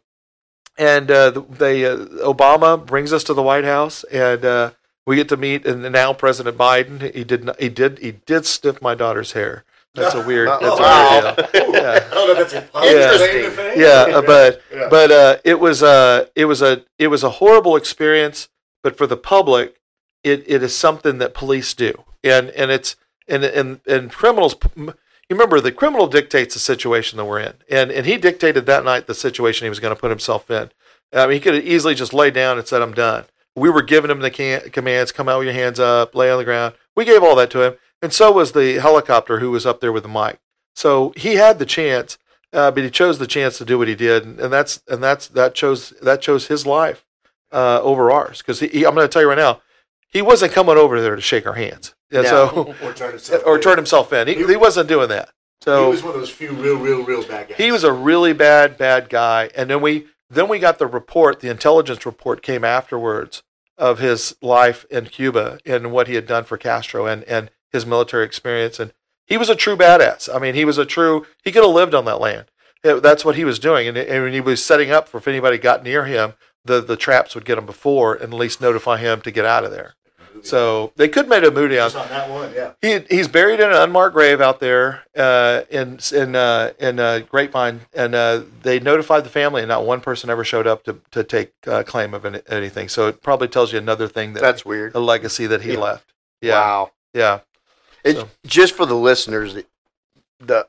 and uh, they uh, Obama brings us to the White House, and uh, we get to meet. And now President Biden, he did not, he did he did sniff my daughter's hair. That's a weird. That's wow. a weird [LAUGHS] deal. Yeah I don't know that's Interesting. yeah, uh, but Yeah. but uh, it was uh, it was a it was a horrible experience. But for the public, it, it is something that police do, and and it's and and and criminals. You remember the criminal dictates the situation that we're in, and and he dictated that night the situation he was going to put himself in. I mean, he could have easily just laid down and said, "I'm done." We were giving him the can- commands: "Come out with your hands up, lay on the ground." We gave all that to him, and so was the helicopter who was up there with the mic. So he had the chance, uh, but he chose the chance to do what he did, and, and that's and that's that chose that chose his life uh, over ours. Because he, he- I'm going to tell you right now, he wasn't coming over there to shake our hands, and No. so [LAUGHS] Or turn himself [LAUGHS] or in. turn himself in. He, he wasn't doing that. So he was one of those few real, real, real bad guys. he was a really bad, bad guy. And then we then we got the report, the intelligence report came afterwards of his life in Cuba and what he had done for Castro and, and his military experience. And he was a true badass. I mean, he was a true he could have lived on that land. It- that's what he was doing. And, and he was setting up for if anybody got near him, the the traps would get him before, and at least notify him to get out of there. So they could make a movie out. on that one, yeah. He he's buried in an unmarked grave out there uh, in in uh, in uh, Grapevine, and uh, they notified the family, and not one person ever showed up to to take uh, claim of any, anything. So it probably tells you another thing that That's weird. a legacy that he Yeah. left. Yeah, Wow. yeah, It, So- Just for the listeners, the, the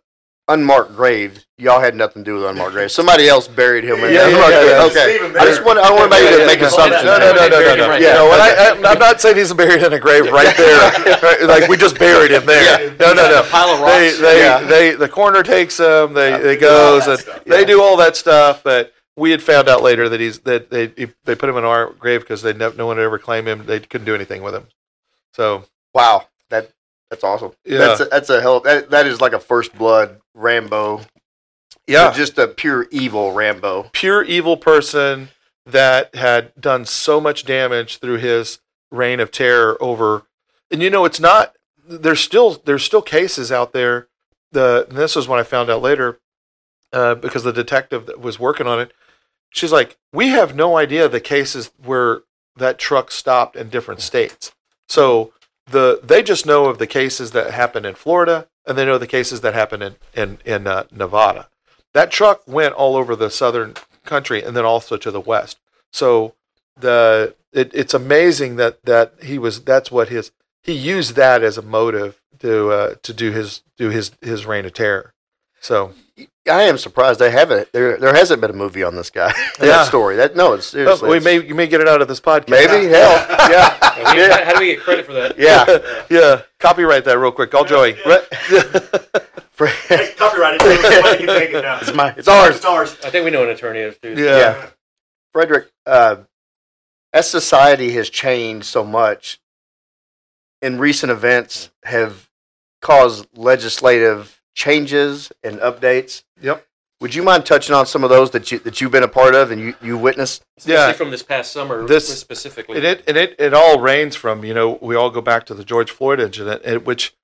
unmarked grave, y'all had nothing to do with unmarked grave. Somebody else buried him in Yeah, the yeah, unmarked yeah, grave. yeah. Okay. I just want, I want to make, yeah, make assumptions. No, no, no, no, no, no. Right. Yeah. know, I, I, I'm not saying he's buried in a grave right there. [LAUGHS] like we just buried him there. Yeah. No, no, no. pile of rocks. they, Yeah. they, the coroner takes him. They, Yeah, they they do all goes that and stuff, they do all that stuff. But we had found out later that he's that they they put him in our grave because they no, no one would ever claim him. They couldn't do anything with him. So Wow. That That's awesome. Yeah. That's a, that's a hell. That, that is like a first blood Rambo. yeah, Just a pure evil Rambo. pure evil person that had done so much damage through his reign of terror over and you know it's not there's still there's still cases out there the and this is what I found out later uh, because the detective that was working on it she's like we have no idea the cases where that truck stopped in different states so the they just know of the cases that happened in Florida and they know the cases that happened in in, in uh, Nevada that truck went all over the southern country and then also to the west. So the it, it's amazing that that he was that's what his he used that as a motive to uh, to do his do his his reign of terror. So I am surprised they haven't. There, there hasn't been a movie on this guy. [LAUGHS] Yeah. that story. That no, it's seriously. We it's- may you may get it out of this podcast. maybe hell [LAUGHS] yeah How do we- how do we get credit for that? yeah. [LAUGHS] yeah. Copyright that real quick. I'll Joey. Hey, copyrighted. Somebody can take it now. it's my it's ours. It's ours. I think we know an attorney is too. yeah. Yeah. Frederick, uh, as society has changed so much, and recent events have caused legislative changes and updates. Yep. Would you mind touching on some of those that you that you've been a part of and you, you witnessed? Especially Yeah. from this past summer, This- specifically. And it and it it all reigns from you know we all go back to the George Floyd incident, which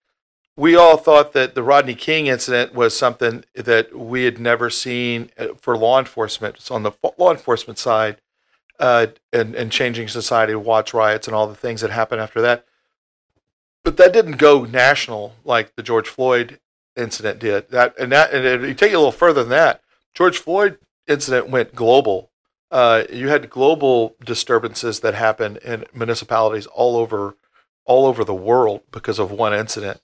we all thought that the Rodney King incident was something that we had never seen uh, for law enforcement. So on the law enforcement side, uh, and and changing society, watch riots, and all the things that happened after that. But that didn't go national like the George Floyd incident did. That and that and it, you take it a little further than that. George Floyd incident went global uh, you had global disturbances that happened in municipalities all over all over the world because of one incident.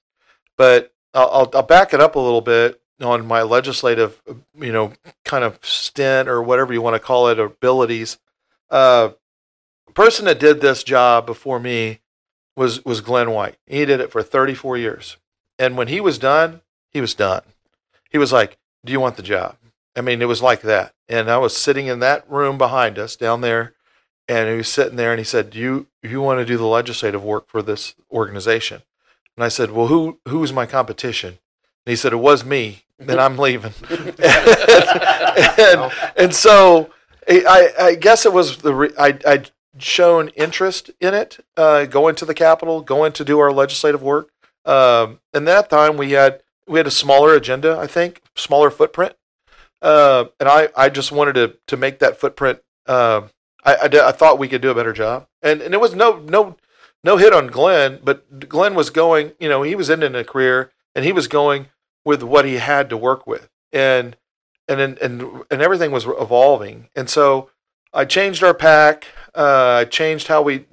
But I'll, I'll, back it up a little bit on my legislative, you know, kind of stint or whatever you want to call it, abilities. Uh, person that did this job before me was was Glenn White. He did it for 34 years, and when he was done, he was done. He was like, "Do you want the job?" I mean, it was like that. And I was sitting in that room behind us down there, and he was sitting there and he said, Do you you want to do the legislative work for this organization? And I said, Well, who who's my competition? And he said, It was me. Then I'm leaving. [LAUGHS] and, and so I, I guess it was the re- I I'd shown interest in it, uh, going to the Capitol, going to do our legislative work. Um, and that time we had we had a smaller agenda, I think, smaller footprint. Uh, and I, I just wanted to, to make that footprint. Uh, I, I, I thought we could do a better job, and and it was no no no hit on Glenn, but Glenn was going. You know, he was ending a career, and he was going with what he had to work with, and and and and, and everything was evolving. And so I changed our pack. Uh, I changed how we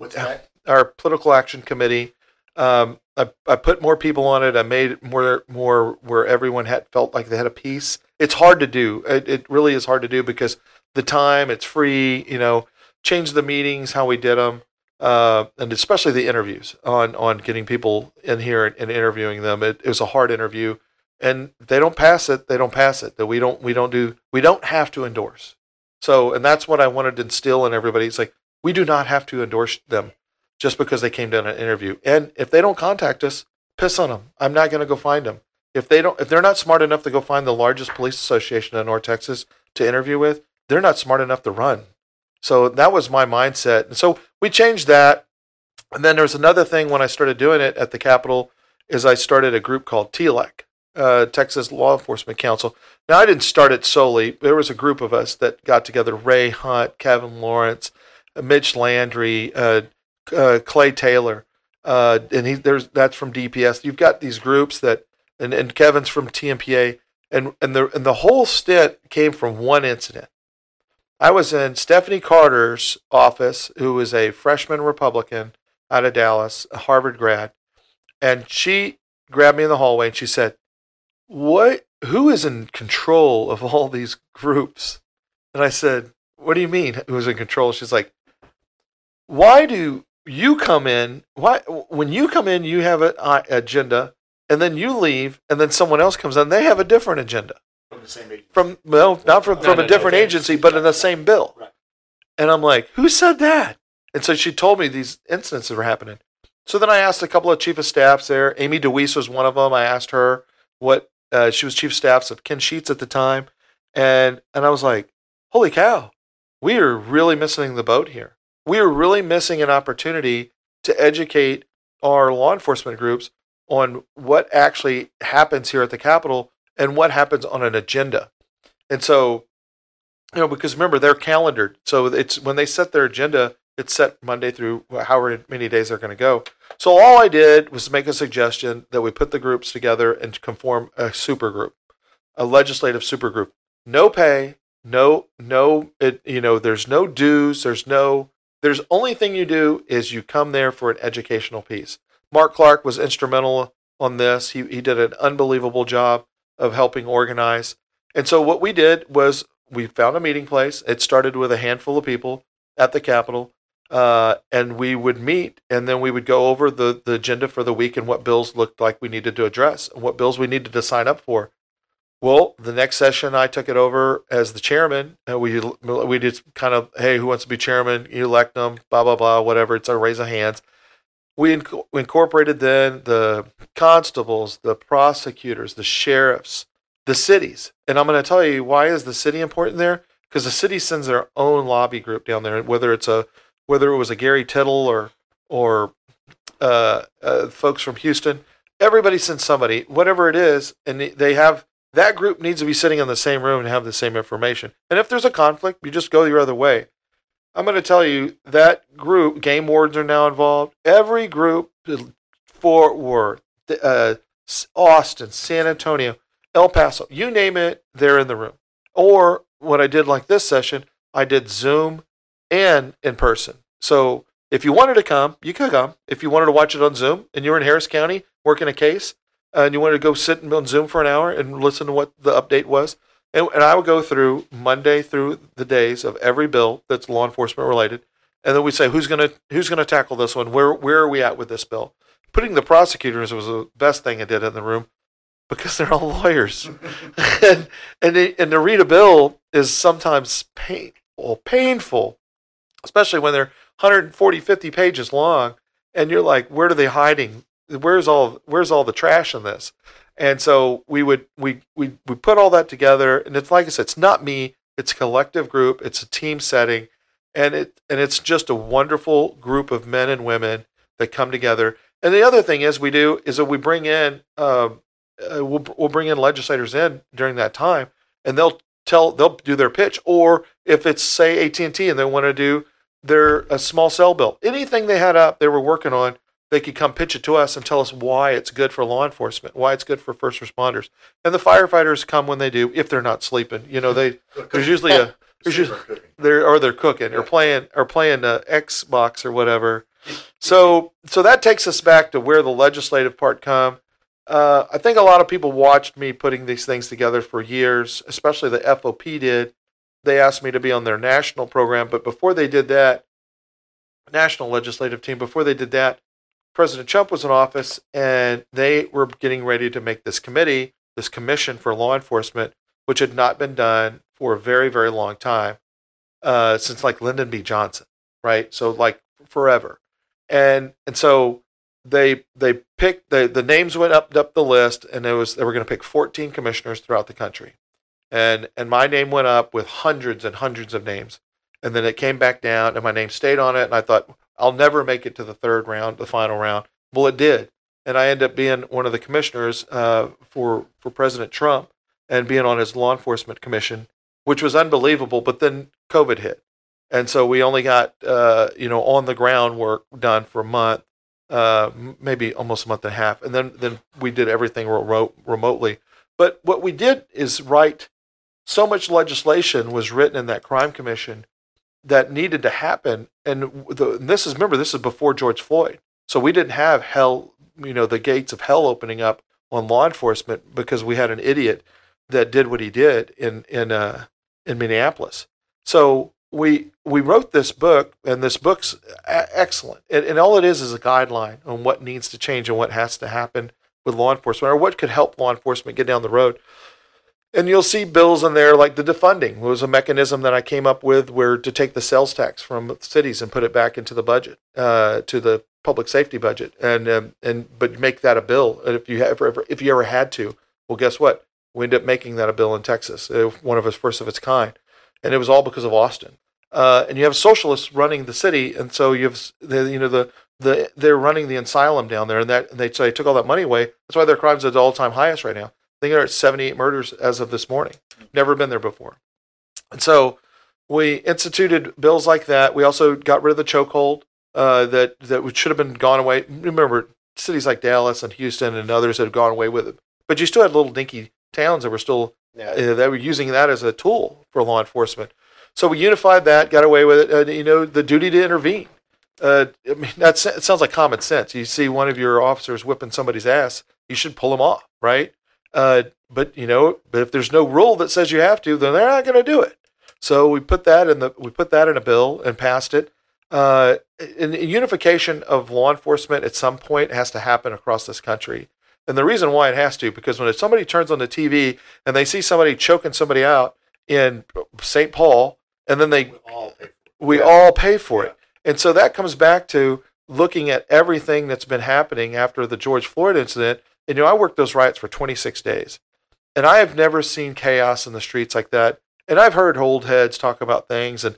our political action committee. Um, I, I put more people on it. I made it more more where everyone had felt like they had a piece. It's hard to do. It, it really is hard to do because the time it's free. You know, change the meetings, how we did them, uh, and especially the interviews on on getting people in here and, and interviewing them. It, it was a hard interview, and they don't pass it. They don't pass it. That we don't we don't do we don't have to endorse. So, and that's what I wanted to instill in everybody. It's like we do not have to endorse them just because they came down an interview. And if they don't contact us, piss on them. I'm not going to go find them. If they don't, if they're not smart enough to go find the largest police association in North Texas to interview with, they're not smart enough to run. So that was my mindset. And so we changed that. And then there's another thing when I started doing it at the Capitol is I started a group called TLEC. uh, Texas Law Enforcement Council. Now, I didn't start it solely. There was a group of us that got together: Ray Hunt, Kevin Lawrence, uh, Mitch Landry, uh, uh, Clay Taylor, uh, and he there's that's from DPS. You've got these groups that, and, and Kevin's from TMPA, and and the and the whole stint came from one incident. I was in Stefani Carter's office, who was a freshman Republican out of Dallas, a Harvard grad, and she grabbed me in the hallway and she said, "What? Who is in control of all these groups?" And I said, "What do you mean? Who's in control?" She's like, "Why do you come in? Why when you come in, you have an agenda, and then you leave, and then someone else comes in, they have a different agenda." From the same agency. from well, not from, No, from no, a different okay. agency, but in the same bill. Right. And I'm like, who said that? And so she told me these incidents were happening. So then I asked a couple of chief of staffs there. Amy DeWeese was one of them. I asked her what uh, she was chief of staffs of Ken Sheets at the time, and and I was like, holy cow, we are really missing the boat here. We are really missing an opportunity to educate our law enforcement groups on what actually happens here at the Capitol and what happens on an agenda. And so, you know, because remember they're calendared, so it's when they set their agenda, it's set Monday through however many days they're going to go. So all I did was make a suggestion that we put the groups together and conform a super group, a legislative super group. No pay, no no it, you know, there's no dues, there's no there's only thing you do is you come there for an educational piece. Mark Clark was instrumental on this. He he did an unbelievable job of helping organize. And so what we did was we found a meeting place. It started with a handful of people at the Capitol, uh, and we would meet, and then we would go over the the agenda for the week and what bills looked like we needed to address and what bills we needed to sign up for. Well, the next session I took it over as the chairman, and we we just kind of hey, who wants to be chairman? You elect them, blah blah blah, whatever. It's a raise of hands. We inc- we incorporated then the constables, the prosecutors, the sheriffs, the cities. And I'm going to tell you why is the city important there? Because the city sends their own lobby group down there, whether it's a whether it was a Gary Tittle or or uh, uh, folks from Houston. Everybody sends somebody, whatever it is, and they have that group needs to be sitting in the same room and have the same information. And if there's a conflict, you just go your other way. I'm going to tell you that group, game wardens are now involved. Every group, Fort Worth, uh, Austin, San Antonio, El Paso, you name it, they're in the room. Or what I did like this session, I did Zoom and in person. So if you wanted to come, you could come. If you wanted to watch it on Zoom and you're in Harris County working a case and you wanted to go sit on Zoom for an hour and listen to what the update was, and, and I would go through Monday through the days of every bill that's law enforcement related, and then we'd say who's gonna who's gonna tackle this one? Where where are we at with this bill? Putting the prosecutors was the best thing I did in the room because [LAUGHS] they're all lawyers, [LAUGHS] and and, they, and to read a bill is sometimes painful, painful, especially when they're 140, 50 pages long, and you're like, where are they hiding? Where's all where's all the trash in this? And so we would we we we put all that together, and it's like I said, it's not me. It's a collective group. It's a team setting, and it and it's just a wonderful group of men and women that come together. And the other thing is we do is that we bring in um, uh, we'll we'll bring in legislators in during that time, and they'll tell they'll do their pitch. Or if it's say AT and T and they want to do their a small cell bill, anything they had up they were working on, they could come pitch it to us and tell us why it's good for law enforcement, why it's good for first responders, and the firefighters come when they do if they're not sleeping. You know, they there's usually a [LAUGHS] there's usually they're or they're cooking or playing or playing uh, Xbox or whatever. So so that takes us back to where the legislative part come. Uh, I think a lot of people watched me putting these things together for years, especially the FOP did. They asked me to be on their national program, but before they did that, national legislative team, before they did that, President Trump was in office and they were getting ready to make this committee, this commission for law enforcement, which had not been done for a very, very long time, uh, since like Lyndon B. Johnson, right? So like forever. And and so they they picked the the names went up up the list and it was they were going to pick 14 commissioners throughout the country. And and my name went up with hundreds and hundreds of names. And then it came back down and my name stayed on it and I thought I'll never make it to the third round, the final round. Well, it did. and I ended up being one of the commissioners uh, for for President Trump and being on his law enforcement commission, which was unbelievable. But then COVID hit, and so we only got uh, you know on the ground work done for a month, uh, maybe almost a month and a half, and then then we did everything remote, remotely. But what we did is write so much legislation was written in that crime commission that needed to happen. And, the, and this is remember this is before George Floyd, so we didn't have hell, you know, the gates of hell opening up on law enforcement because we had an idiot that did what he did in in uh, in Minneapolis. So we we wrote this book, and this book's a- excellent. And, and all it is is a guideline on what needs to change and what has to happen with law enforcement, or what could help law enforcement get down the road. And you'll see bills in there like the defunding was a mechanism that I came up with where to take the sales tax from cities and put it back into the budget, uh, to the public safety budget, and um, and but make that a bill. And if you ever, if you ever had to, well, guess what? We ended up making that a bill in Texas, uh, one of its first of its kind, and it was all because of Austin. Uh, and you have socialists running the city, and so you have the, you know the the they're running the asylum down there, and that and they so they took all that money away. That's why their crimes are at the all time highest right now. I think they're 78 murders as of this morning. Never been there before. And so we instituted bills like that. We also got rid of the chokehold uh, that that should have been gone away. Remember, cities like Dallas and Houston and others had gone away with it, but you still had little dinky towns that were still Yeah. uh, that were using that as a tool for law enforcement. So we unified that, got away with it. Uh, you know, the duty to intervene. Uh, I mean, that's it sounds like common sense. You see one of your officers whipping somebody's ass, you should pull them off, right? Uh, but you know, but if there's no rule that says you have to, then they're not going to do it. So we put that in the we put that in a bill and passed it. Uh, and unification of law enforcement at some point has to happen across this country. And the reason why it has to, because when somebody turns on the TV and they see somebody choking somebody out in St. Paul, and then they we all pay for it. And so that comes back to looking at everything that's been happening after the George Floyd incident. And, you know, I worked those riots for 26 days, and I have never seen chaos in the streets like that. And I've heard old heads talk about things, and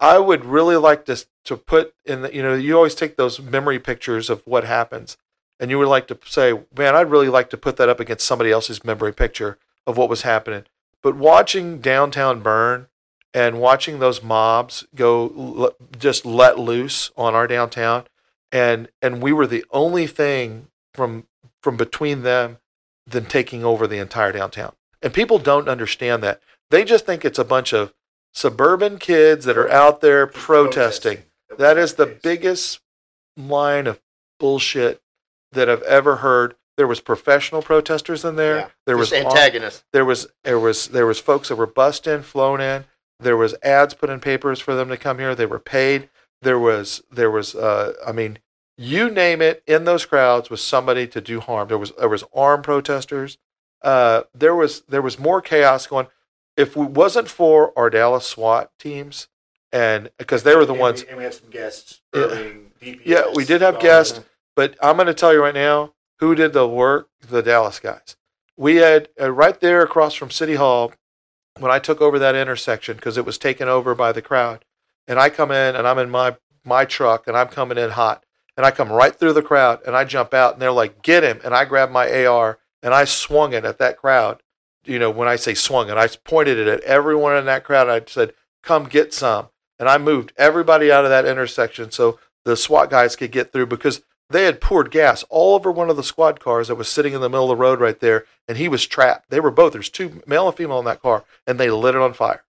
I would really like to to put in the, you know, you always take those memory pictures of what happens, and you would like to say, man, I'd really like to put that up against somebody else's memory picture of what was happening. But watching downtown burn and watching those mobs go just let loose on our downtown and and we were the only thing from from between them than taking over the entire downtown and people don't understand that they just think it's a bunch of suburban kids that are out there protesting that is the biggest line of bullshit that I've ever heard. There was professional protesters in there. Yeah. There Just was antagonists. there was there was there was folks that were bussed in, flown in. There was ads put in papers for them to come here. They were paid. There was there was uh, I mean, you name it. In those crowds was somebody to do harm. There was there was armed protesters. Uh, there was there was more chaos going. If it wasn't for our Dallas SWAT teams, and because they were the ones And we have some guests. Yeah. Irving, DPS, yeah, we did have guests, but I'm going to tell you right now who did the work. The Dallas guys. We had uh, right there across from City Hall when I took over that intersection because it was taken over by the crowd, and I come in and I'm in my my truck and I'm coming in hot, and I come right through the crowd and I jump out and they're like, "Get him!" and I grab my AR and I swung it at that crowd. You know, when I say swung it, I pointed it at everyone in that crowd. I said, "Come get some." and I moved everybody out of that intersection so the SWAT guys could get through because they had poured gas all over one of the squad cars that was sitting in the middle of the road right there, and he was trapped. They were both there's two male and female in that car, and they lit it on fire.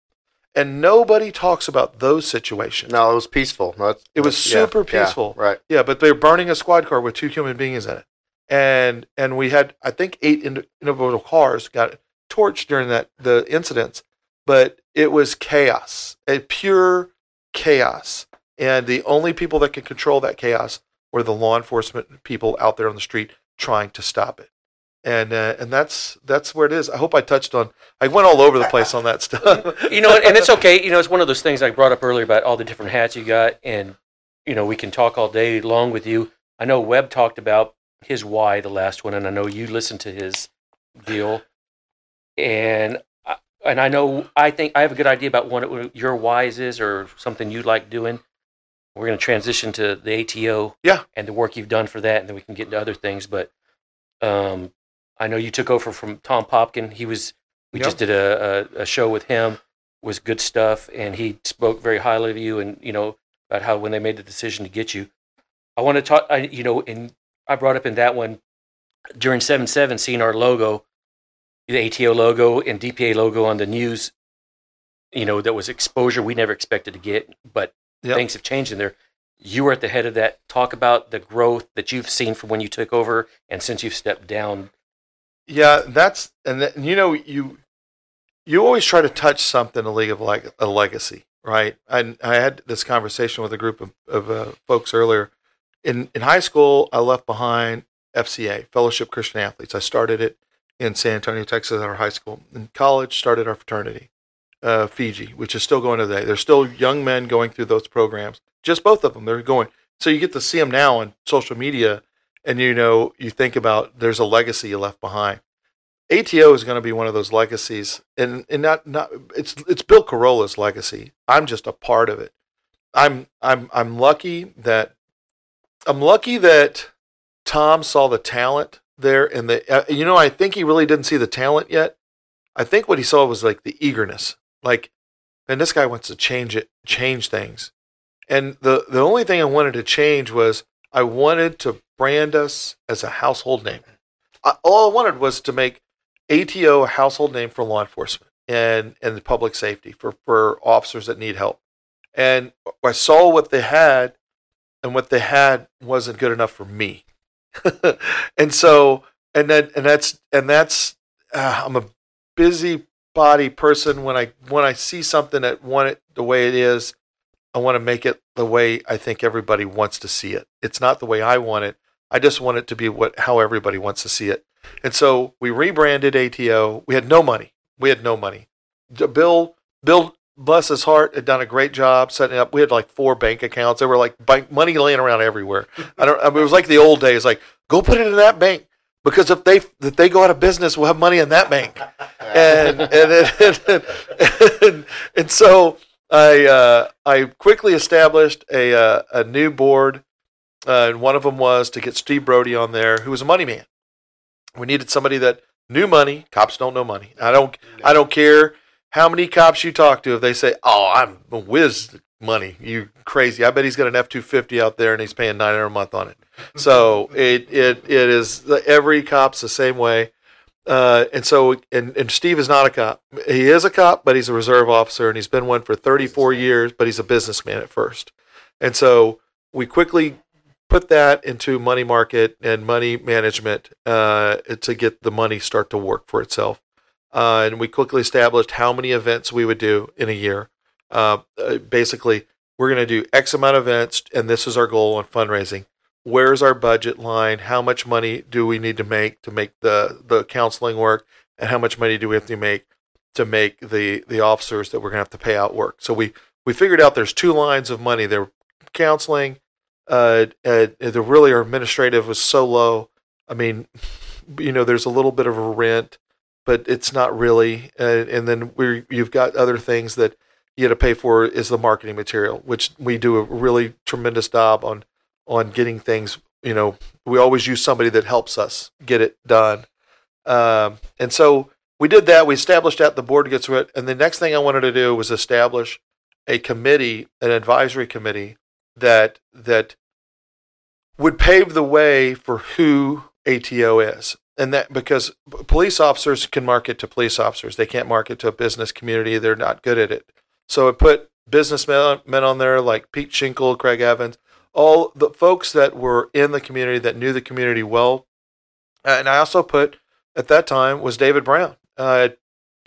And nobody talks about those situations. No, it was peaceful. No, it's- It was yeah, super yeah, peaceful. right. Yeah, but they were burning a squad car with two human beings in it, and and we had I think eight individual cars got torched during that the incidents, but it was chaos, a pure chaos, and the only people that could control that chaos were the law enforcement people out there on the street trying to stop it, and uh, and that's that's where it is. I hope I touched on. I went all over the place on that stuff. [LAUGHS] you know, and it's okay. You know, it's one of those things I brought up earlier about all the different hats you got, and you know, we can talk all day long with you. I know Webb talked about his why, the last one, and I know you listened to his deal, and I- and I know I think I have a good idea about what your whys is or something you like doing. We're going to transition to the ATO, Yeah. and the work you've done for that, and then we can get into other things. But Um, I know you took over from Tom Popkin. He was. We Yep. just did a, a, a show with him. Was good stuff, and he spoke very highly of you, and you know about how when they made the decision to get you. I want to talk. I you know, and I brought up in that one during seven seven, seeing our logo, the ATO logo and DPA logo on the news. You know, that was exposure we never expected to get, but Yep. things have changed in there. You were at the head of that. Talk about the growth that you've seen from when you took over and since you've stepped down. Yeah, that's and, you know you you always try to touch something a league of like a legacy, right? I I had this conversation with a group of, of uh, folks earlier. In in high school, I left behind FCA Fellowship Christian Athletes. I started it in San Antonio, Texas, at our high school. In college, started our fraternity, uh, Fiji, which is still going today. There's still young men going through those programs. Just both of them, they're going. So you get to see them now on social media, and you know you think about there's a legacy you left behind. ATO is going to be one of those legacies, and and not not it's it's Bill Carolla's legacy. I'm just a part of it. I'm I'm I'm lucky that I'm lucky that Tom saw the talent there, and the uh, you know I think he really didn't see the talent yet. I think what he saw was like the eagerness, like, and this guy wants to change it, change things, and the the only thing I wanted to change was I wanted to brand us as a household name. I, all I wanted was to make ATO a household name for law enforcement and and the public safety for for officers that need help. And I saw what they had, and what they had wasn't good enough for me. [LAUGHS] and so and then and that's and that's uh, I'm a busy body person when I when I see something that want it the way it is, I want to make it the way I think everybody wants to see it. It's not the way I want it. I just want it to be what how everybody wants to see it. And so we rebranded ATO. We had no money. We had no money. Bill, Bill, bless heart, had done a great job setting up. We had like four bank accounts. There were like bank money laying around everywhere. I don't. I mean, it was like the old days. Like, go put it in that bank because if they if they go out of business, we'll have money in that bank. And and and, and, and so I uh, I quickly established a uh, a new board. Uh, and one of them was to get Steve Brody on there, who was a money man. We needed somebody that knew money. Cops don't know money. I don't. I don't care how many cops you talk to. If they say, "Oh, I'm a whiz money," you crazy. I bet he's got an F two fifty out there and he's paying nine hundred a month on it. So [LAUGHS] it it it is every cop's the same way. Uh, and so and, and Steve is not a cop. He is a cop, but he's a reserve officer and he's been one for thirty four years. But he's a businessman at first. And so we quickly put that into money market and money management uh, to get the money start to work for itself. Uh, and we quickly established how many events we would do in a year. Uh, uh, basically, we're going to do X amount of events, and this is our goal on fundraising. Where's our budget line? How much money do we need to make to make the, the counseling work? And how much money do we have to make to make the, the officers that we're going to have to pay out work? So we, we figured out there's two lines of money there counseling uh, uh, the really our administrative was so low. I mean, [LAUGHS] you know, there's a little bit of a rent, but it's not really. Uh, and then we you've got other things that you got to pay for is the marketing material, which we do a really tremendous job on on getting things. You know, we always use somebody that helps us get it done. Um, and so we did that. We established that the board gets it. And the next thing I wanted to do was establish a committee, an advisory committee that that would pave the way for who ATO is. And that because police officers can market to police officers, they can't market to a business community. They're not good at it. So it put businessmen men on there like Pete Schenkel, Craig Evans, all the folks that were in the community that knew the community well. And I also put at that time was David Brown. Uh,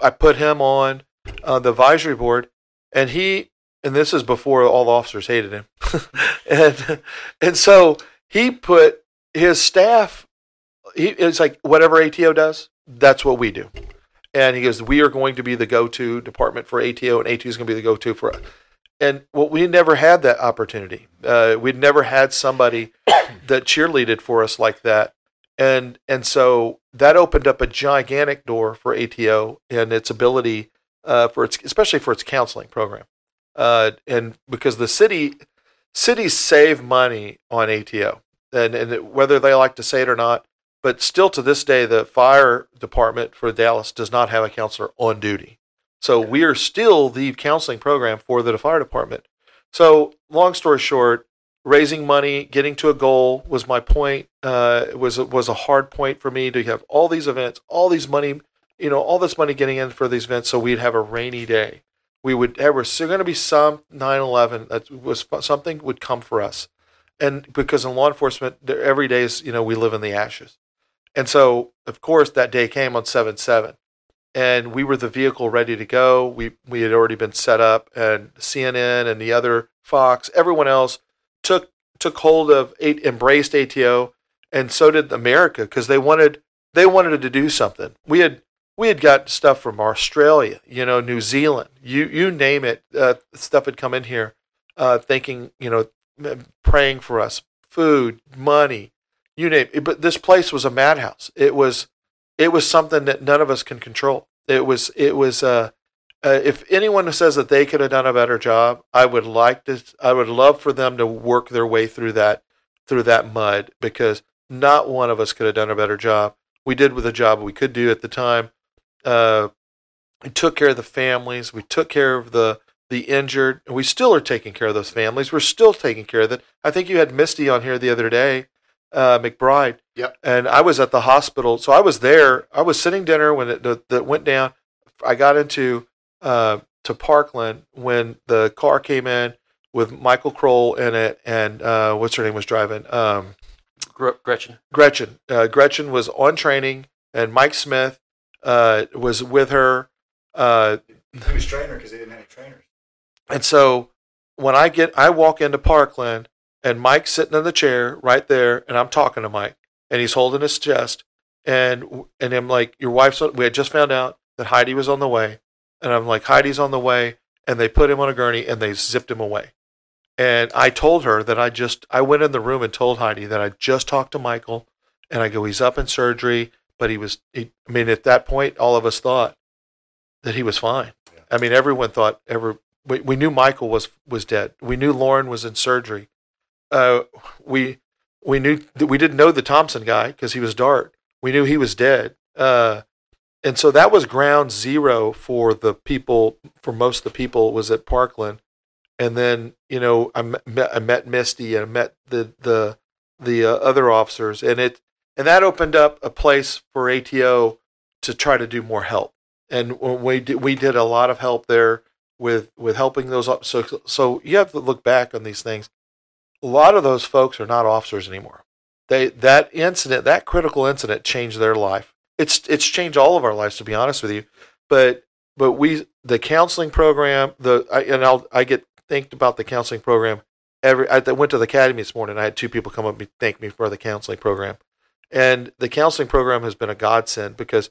I put him on uh, the advisory board, and he and this is before all the officers hated him, [LAUGHS] and and so he put his staff. He it's like whatever ATO does, that's what we do. And he goes, we are going to be the go-to department for ATO, and ATO is going to be the go-to for us. And well, we never had that opportunity. Uh, we'd never had somebody [COUGHS] that cheerleaded for us like that, and and so that opened up a gigantic door for ATO and its ability uh, for its, especially for its counseling program. Uh, and because the city cities save money on ATO, and, and whether they like to say it or not, but still to this day, the fire department for Dallas does not have a counselor on duty. So we are still the counseling program for the fire department. So long story short, raising money, getting to a goal was my point. Uh, was was a hard point for me to have all these events, all these money, you know, all this money getting in for these events, so we'd have a rainy day. We would there was going to be some 9/11 that was something would come for us, and because in law enforcement, every day is you know we live in the ashes, and so of course that day came on 7/7 and we were the vehicle ready to go. We we had already been set up, and CNN and the other Fox, everyone else took took hold of embraced ATO, and so did America because they wanted they wanted to do something. We had we had got stuff from Australia, you know, New Zealand, you you name it. Uh, stuff had come in here, uh, thinking you know, praying for us, food, money, you name it. But this place was a madhouse. It was it was something that none of us can control. It was it was uh, uh, if anyone says that they could have done a better job, I would like to. I would love for them to work their way through that through that mud because not one of us could have done a better job. We did with the job we could do at the time. Uh, we took care of the families. We took care of the the injured. We still are taking care of those families. We're still taking care of it. I think you had Misty on here the other day uh, McBride. Yep. And I was at the hospital, so I was there. I was sitting dinner when it the, the went down. I got into uh, to Parkland when the car came in with Michael Krol in it, and uh, what's her name was driving. Um, Gretchen. Gretchen. Uh, Gretchen was on training, and Mike Smith uh, was with her. Uh, he was trainer because they didn't have any trainers. And so when I get, I walk into Parkland and Mike's sitting in the chair right there, and I'm talking to Mike, and he's holding his chest, and and I'm like, your wife's. On, we had just found out that Heidi was on the way, and I'm like, Heidi's on the way, and they put him on a gurney and they zipped him away, and I told her that I just I went in the room and told Heidi that I just talked to Michael, and I go, he's up in surgery, but he was. He, I mean, at that point, all of us thought that he was fine. I mean, everyone thought ever. We, we knew Michael was was dead. We knew Lorne was in surgery uh, we we knew that we didn't know the Thompson guy because he was DART. We knew he was dead, uh, and so that was ground zero for the people. For most of the people, was at Parkland, and then you know I met, I met Misty and I met the the the uh, other officers, and it and that opened up a place for ATO to try to do more help. And we did, we did a lot of help there with with helping those. So so you have to look back on these things a lot of those folks are not officers anymore. They that incident, that critical incident, changed their life. It's it's changed all of our lives, to be honest with you. But but we the counseling program, the I, and I'll I get thanked about the counseling program. Every I went to the academy this morning. I had two people come up and thank me for the counseling program, and the counseling program has been a godsend because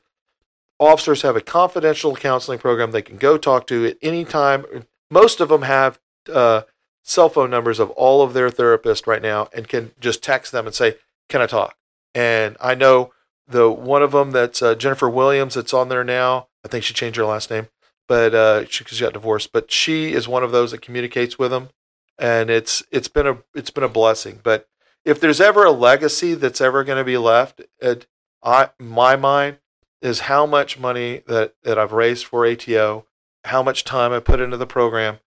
officers have a confidential counseling program they can go talk to at any time. Most of them have uh, cell phone numbers of all of their therapists right now and can just text them and say, "Can I talk?" And I know the one of them that's uh, Jennifer Williams that's on there now. I think she changed her last name, but uh, she, she got divorced. But she is one of those that communicates with them, and it's it's been a it's been a blessing. But if there's ever a legacy that's ever going to be left, at I my mind is how much money that that I've raised for ATO, how much time I put into the program,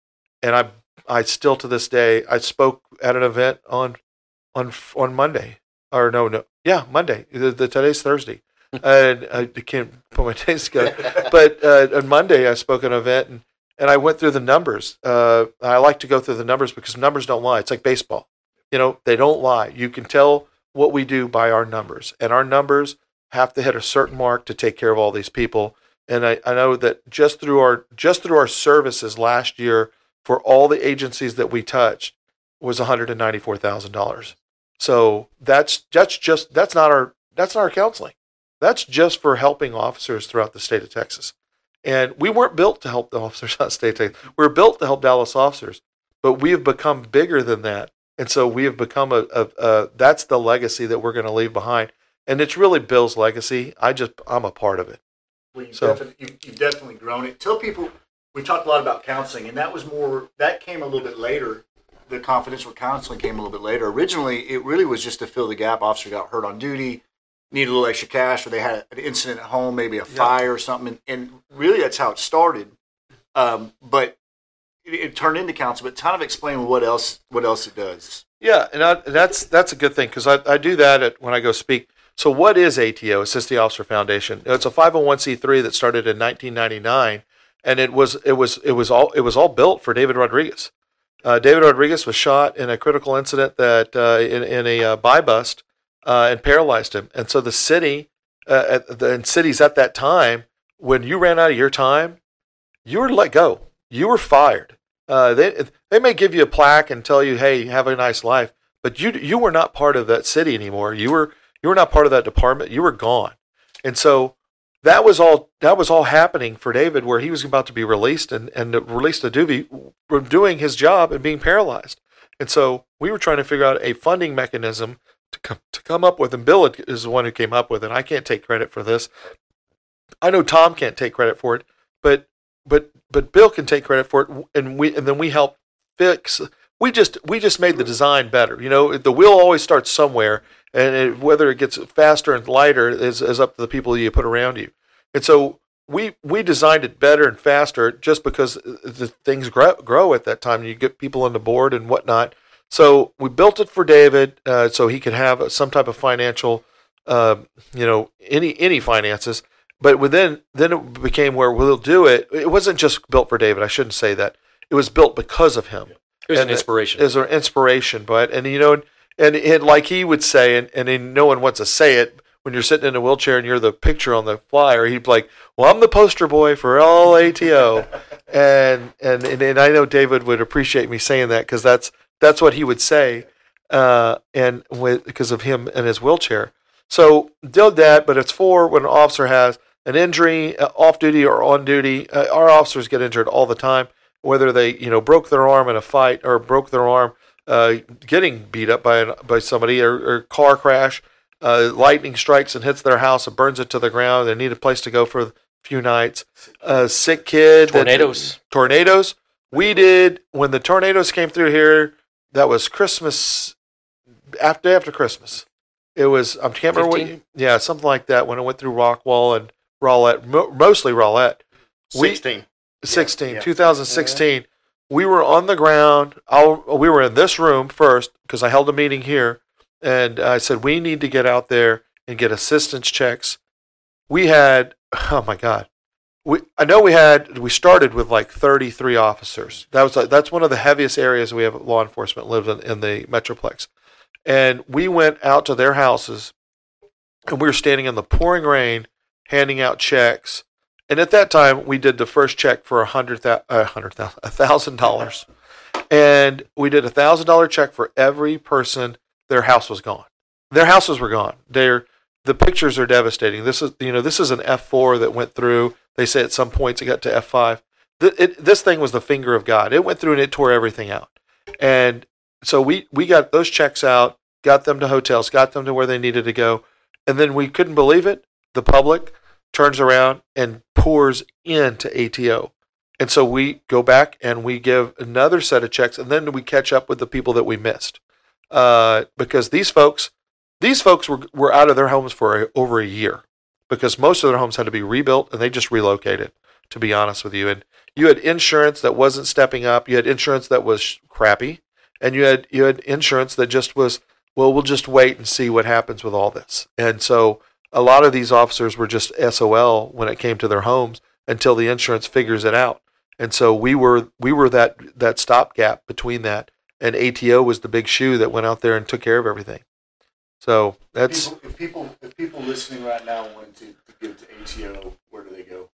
and I I still to this day I spoke at an event on on on Monday. Or no no yeah Monday. The, the today's Thursday. [LAUGHS] And I can't put my [LAUGHS] days together. [LAUGHS] But uh, on Monday I spoke at an event and and I went through the numbers. Uh, I like to go through the numbers because numbers don't lie. It's like baseball. You know they don't lie. You can tell what we do by our numbers. And our numbers have to hit a certain mark to take care of all these people. And I, I know that just through our just through our services last year for all the agencies that we touched was $194,000. So that's that's just that's not our that's not our counseling. That's just for helping officers throughout the state of Texas. And we weren't built to help the [LAUGHS] officers out of state of Texas. We are built to help Dallas officers, but we have become bigger than that. And so we have become a, a, a that's the legacy that we're going to leave behind. And it's really Bill's legacy. I just I'm a part of it. Well, you've, so, definitely, you've, you've definitely grown it. Tell people we talked a lot about counseling, and that was more that came a little bit later. The confidential counseling came a little bit later. Originally, it really was just to fill the gap. Officer got hurt on duty, needed a little extra cash, or they had an incident at home, maybe a fire or something, and, and really that's how it started. Um, but it, it turned into counseling. But kind of explain what else what else it does. Yeah, and I, that's that's a good thing because I, I do that at, when I go speak. So, what is ATO, Assist the Officer Foundation? It's a 501c3 that started in 1999, and it was it was it was all it was all built for David Rodriguez. Uh, David Rodriguez was shot in a critical incident that uh, in, in a uh, buy bust uh, and paralyzed him. And so the city uh, the and cities at that time, when you ran out of your time, you were let go. You were fired. Uh, they they may give you a plaque and tell you, "Hey, have a nice life," but you you were not part of that city anymore. You were you were not part of that department. You were gone. And so that was all that was all happening for David, where he was about to be released and and released to Duvie from doing his job and being paralyzed. And so we were trying to figure out a funding mechanism to come to come up with, and Bill is the one who came up with it. I can't take credit for this. I know Tom can't take credit for it, but but but Bill can take credit for it, and we and then we help fix. We just we just made the design better. You know, the wheel always starts somewhere, and it, whether it gets faster and lighter is, is up to the people you put around you. And so we we designed it better and faster just because the things grow, grow at that time. You get people on the board and whatnot. So we built it for David uh, so he could have some type of financial, uh, you know, any any finances. But within then it became where we'll do it. It wasn't just built for David. I shouldn't say that. It was built because of him. It was And an inspiration. It was an inspiration, but and you know, and, and like he would say, and and then no one wants to say it when you're sitting in a wheelchair and you're the picture on the flyer. He'd be like, "Well, I'm the poster boy for all ATO," [LAUGHS] and and and, and I know David would appreciate me saying that because that's that's what he would say, uh, and with because of him and his wheelchair. So did that, but it's for when an officer has an injury, uh, off duty or on duty. Uh, our officers get injured all the time, whether they you know broke their arm in a fight or broke their arm uh, getting beat up by an, by somebody or, or car crash. Uh, lightning strikes and hits their house and burns it to the ground. They need a place to go for a few nights. A sick kid. that- Tornadoes. tornadoes. We did when the tornadoes came through here. That was Christmas after after Christmas. It was I can't remember what. Yeah, something like that. When it went through Rockwall and Rowlett, mo- mostly Rowlett. We- 16. 16, yeah. 2016. We were on the ground. I'll, we were in this room first because I held a meeting here, and I said we need to get out there and get assistance checks. We had, [LAUGHS] oh my God, we I know we had we started with like 33 officers. That was like, that's one of the heaviest areas we have law enforcement lives in, in the metroplex, and we went out to their houses, and we were standing in the pouring rain, handing out checks. And at that time, we did the first check for a hundred thousand, dollars, and we did a thousand dollar check for every person. Their house was gone. Their houses were gone. They're the pictures are devastating. This is you know this is an F four that went through. They say at some points it got to F five. This thing was the finger of God. It went through and it tore everything out. And so we we got those checks out, got them to hotels, got them to where they needed to go, and then we couldn't believe it. The public turns around and pours into ATO. And so we go back and we give another set of checks, and then we catch up with the people that we missed, uh, because these folks, these folks were were out of their homes for a, over a year, because most of their homes had to be rebuilt, and they just relocated. To be honest with you, and you had insurance that wasn't stepping up, you had insurance that was crappy, and you had you had insurance that just was well, we'll just wait and see what happens with all this, and so a lot of these officers were just SOL when it came to their homes until the insurance figures it out. And so we were we were that that stopgap between that and ATO was the big shoe that went out there and took care of everything. So that's People, if people if people listening right now wanted to, to give to ATO, where do they go?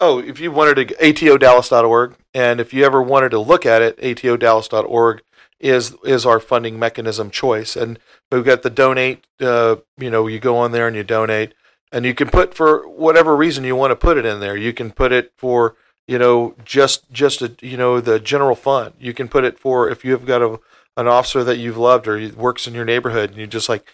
oh, if you wanted to atodallas.org and if you ever wanted to look at it, atodallas.org is is our funding mechanism choice. And we've got the donate. Uh, you know, you go on there and you donate, and you can put for whatever reason you want to put it in there. You can put it for you know just just a, you know the general fund. You can put it for if you have got a an officer that you've loved or he works in your neighborhood, and you just like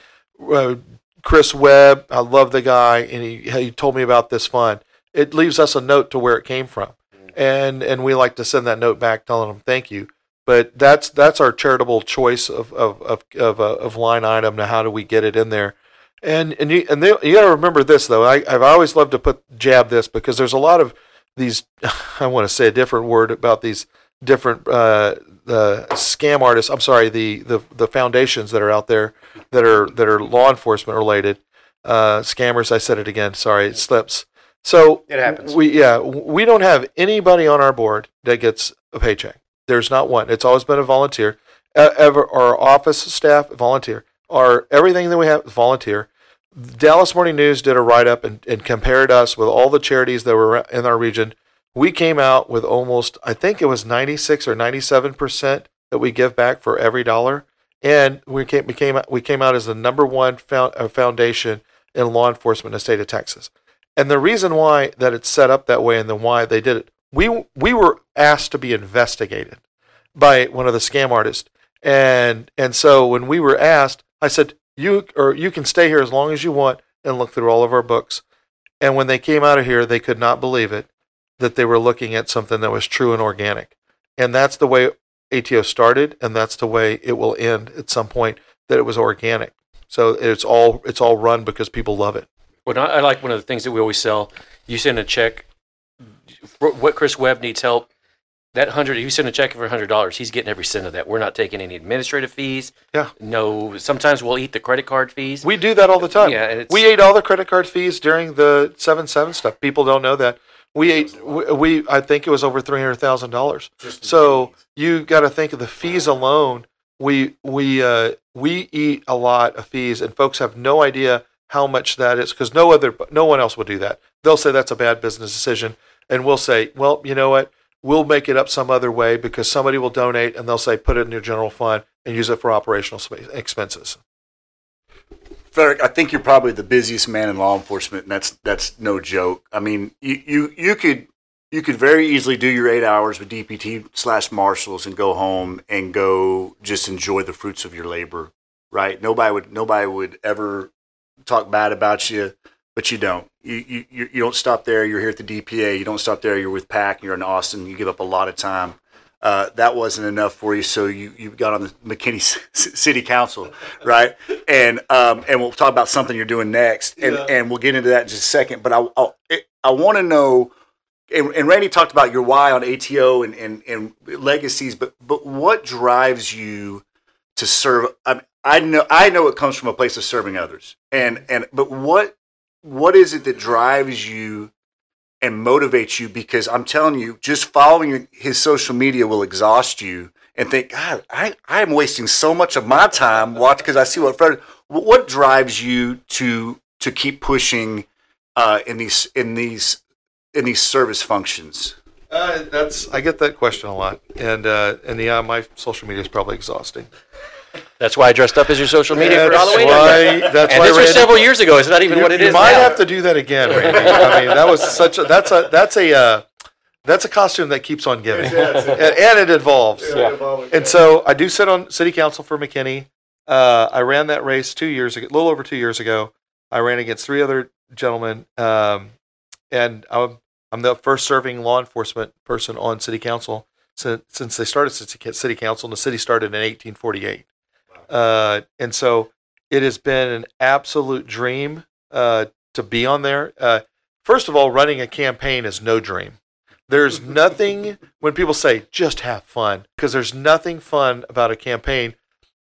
uh, Chris Webb. I love the guy, and he he told me about this fund. It leaves us a note to where it came from, and and we like to send that note back telling them thank you but that's that's our charitable choice of of of of, uh, of line item. Now, how do we get it in there? And and you and they, you got to remember this though. I I've always loved to put jab this because there's a lot of these. [LAUGHS] I want to say a different word about these different uh, the scam artists. I'm sorry, the, the the foundations that are out there that are that are law enforcement related uh, scammers. I said it again. Sorry, it slips. So It happens. We yeah, we don't have anybody on our board that gets a paycheck. There's not one. It's always been a volunteer. Ever our office staff volunteer. Our everything that we have volunteer. Dallas Morning News did a write up and, and compared us with all the charities that were in our region. We came out with almost, I think it was 96 or 97 percent that we give back for every dollar, and we came we came out, we came out as the number one found, uh, foundation in law enforcement in the state of Texas. And the reason why that it's set up that way and then why they did it, we we were asked to be investigated by one of the scam artists, and and so when we were asked, I said you or you can stay here as long as you want and look through all of our books. And when they came out of here, they could not believe it that they were looking at something that was true and organic. And that's the way ATO started, and that's the way it will end at some point. That it was organic. So it's all it's all run because people love it. Well, I, I like one of the things that we always sell. You send a check. For What Chris Webb needs help. That hundred, if you send a check for hundred dollars, he's getting every cent of that. We're not taking any administrative fees. Yeah. No. Sometimes we'll eat the credit card fees. We do that all the time. Yeah, it's- we ate all the credit card fees during the seven seven stuff. People don't know that we ate. We, we I think it was over three hundred thousand dollars. So you got to think of the fees alone. We we uh, we eat a lot of fees, and folks have no idea how much that is because no other no one else will do that. They'll say that's a bad business decision, and we'll say, well, you know what? We'll make it up some other way because somebody will donate, and they'll say put it in your general fund and use it for operational expenses. Frederick, I think you're probably the busiest man in law enforcement, and that's that's no joke. I mean, you you, you could you could very easily do your eight hours with DPD slash marshals and go home and go just enjoy the fruits of your labor, right? Nobody would nobody would ever talk bad about you, but you don't. You you you don't stop there. You're here at the DPA. You don't stop there. You're with PAC. You're in Austin. You give up a lot of time. Uh, that wasn't enough for you, so you, you got on the McKinney [LAUGHS] City Council, right? And um, and we'll talk about something you're doing next, and and we'll get into that in just a second. But I I, I want to know, and, and Randy talked about your why on ATO and, and and legacies, but but what drives you to serve? I mean, I know I know it comes from a place of serving others, and and but what what is it that drives you and motivates you because I'm telling you, just following his social media will exhaust you and think, God, I, I'm wasting so much of my time watching because I see what Fred. What drives you to to keep pushing uh, in these in these in these service functions? Uh, that's I get that question a lot, and uh, and yeah, my social media is probably exhausting. That's why I dressed up as your social media for That's Halloween. why- that's and why this was Randy- several years ago. It's not even you, what it you is might now. have to do that again, Randy. I mean, that was such a that's a that's a uh, that's a costume that keeps on giving, and, and it evolves. And so I do sit on city council for McKinney. Uh, I ran that race two years ago, a little over two years ago. I ran against three other gentlemen, um, and I'm, I'm the first serving law enforcement person on city council since, since they started city, city council. And the city started in 1848, uh, and so it has been an absolute dream uh, to be on there. Uh, first of all, running a campaign is no dream. There's [LAUGHS] nothing when people say just have fun because there's nothing fun about a campaign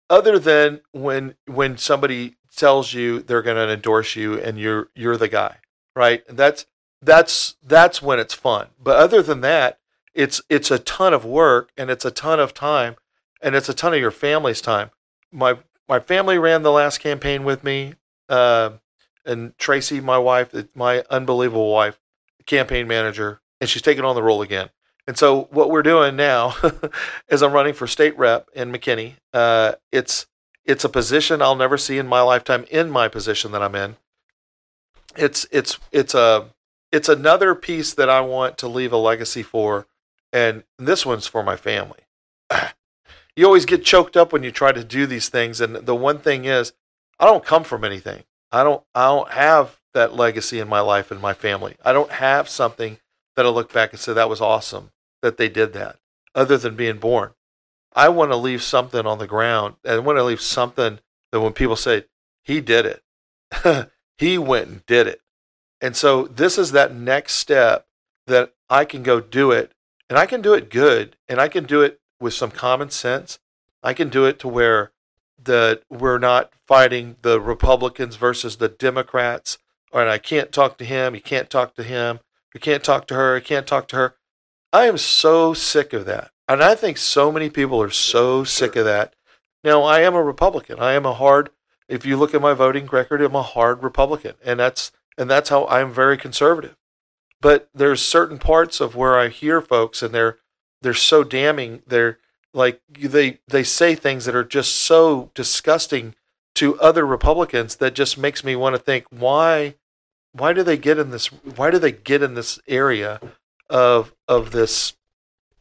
other than when when somebody tells you they're going to endorse you and you're you're the guy, right? And that's that's that's when it's fun. But other than that, it's it's a ton of work and it's a ton of time and it's a ton of your family's time. My my family ran the last campaign with me, uh, and Tracy, my wife, my unbelievable wife, campaign manager, and she's taking on the role again. And so what we're doing now [LAUGHS] is I'm running for state rep in McKinney. Uh, it's it's a position I'll never see in my lifetime in my position that I'm in. It's it's it's a it's another piece that I want to leave a legacy for, and this one's for my family. [SIGHS] You always get choked up when you try to do these things, and the one thing is, I don't come from anything. I don't I don't have that legacy in my life and my family. I don't have something that I look back and say that was awesome that they did that, other than being born. I want to leave something on the ground. And I want to leave something that when people say, he did it, [LAUGHS] he went and did it. And so this is that next step that I can go do it and I can do it good and I can do it with some common sense. I can do it to where that we're not fighting the Republicans versus the Democrats and I can't talk to him, you can't talk to him, you can't talk to her, you can't talk to her. I am so sick of that. And I think so many people are so sick of that. Now, I am a Republican. I am a hard if you look at my voting record, I'm a hard Republican. And that's and that's how I'm very conservative. But there's certain parts of where I hear folks and they're they're so damning. They're like they they say things that are just so disgusting to other Republicans that just makes me want to think why why do they get in this why do they get in this area of of this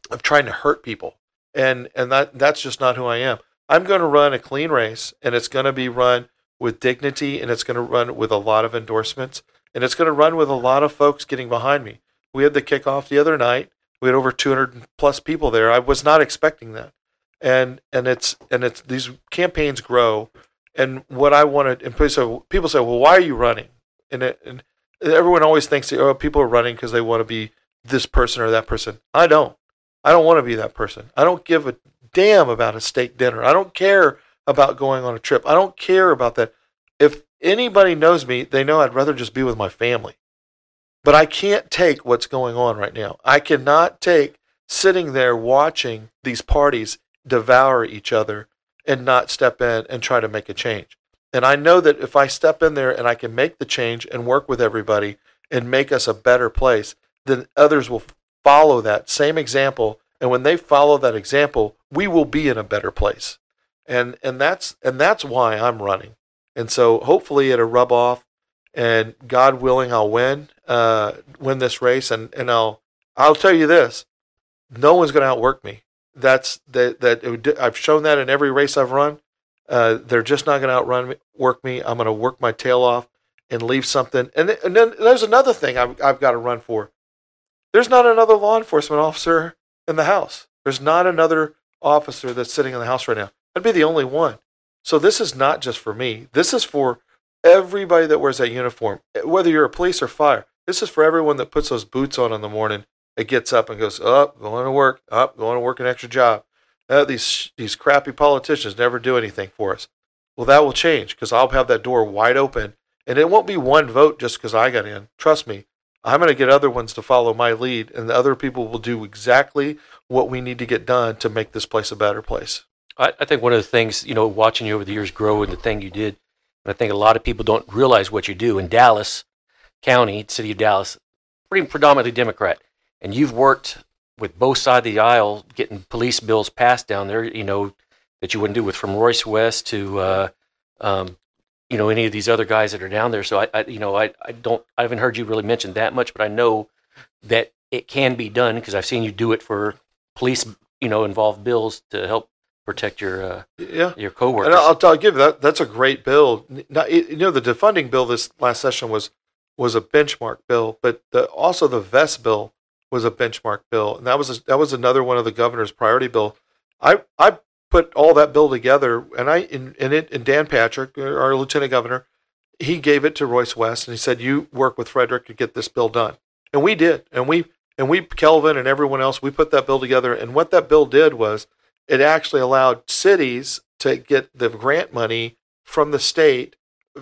of trying to hurt people and and that that's just not who I am. I'm going to run a clean race and it's going to be run with dignity and it's going to run with a lot of endorsements and it's going to run with a lot of folks getting behind me. We had the kickoff the other night. We had over 200 plus people there. I was not expecting that. And and it's and it's these campaigns grow and what I wanted and people say, people say, "Well, why are you running?" And, it, and everyone always thinks, "Oh, people are running because they want to be this person or that person." I don't. I don't want to be that person. I don't give a damn about a steak dinner. I don't care about going on a trip. I don't care about that. If anybody knows me, they know I'd rather just be with my family. But I can't take what's going on right now. I cannot take sitting there watching these parties devour each other and not step in and try to make a change. And I know that if I step in there and I can make the change and work with everybody and make us a better place, then others will follow that same example. And when they follow that example, we will be in a better place. And and that's and that's why I'm running. And so hopefully it'll rub off and God willing I'll win uh win this race and and I'll I'll tell you this. No one's going to outwork me that's that that I've shown that in every race I've run. Uh, they're just not going to outrun me, work me. I'm going to work my tail off and leave something. And, and then there's another thing I've, I've got to run for. There's not another law enforcement officer in the house. There's not another officer that's sitting in the house right now. I'd be the only one. So this is not just for me. This is for everybody that wears that uniform, whether you're a police or fire. This is for everyone that puts those boots on in the morning it gets up and goes, up, oh, going to work, up, oh, going to work an extra job. Uh, these these crappy politicians never do anything for us. Well, that will change because I'll have that door wide open, and it won't be one vote just because I got in. Trust me, I'm going to get other ones to follow my lead, and the other people will do exactly what we need to get done to make this place a better place. I, I think one of the things, you know, watching you over the years grow and the thing you did, and I think a lot of people don't realize what you do. In Dallas County, city of Dallas, pretty predominantly Democrat and you've worked with both sides of the aisle getting police bills passed down there, you know, that you wouldn't do with from Royce West to, uh, um, you know, any of these other guys that are down there. So I, I, you know, I, I don't, I haven't heard you really mention that much, but I know that it can be done because I've seen you do it for police, you know, involved bills to help protect your, uh, yeah, your coworkers. And I'll, I'll give that. That's a great bill. Now, you know, the defunding bill this last session was was a benchmark bill, but the, also the vest bill was a benchmark bill, and that was a, that was another one of the governor's priority bill. I I put all that bill together, and I in, in it and Dan Patrick, our lieutenant governor, he gave it to Royce West, and he said, "You work with Frederick to get this bill done," and we did, and we and we Kelvin and everyone else, we put that bill together, and what that bill did was it actually allowed cities to get the grant money from the state,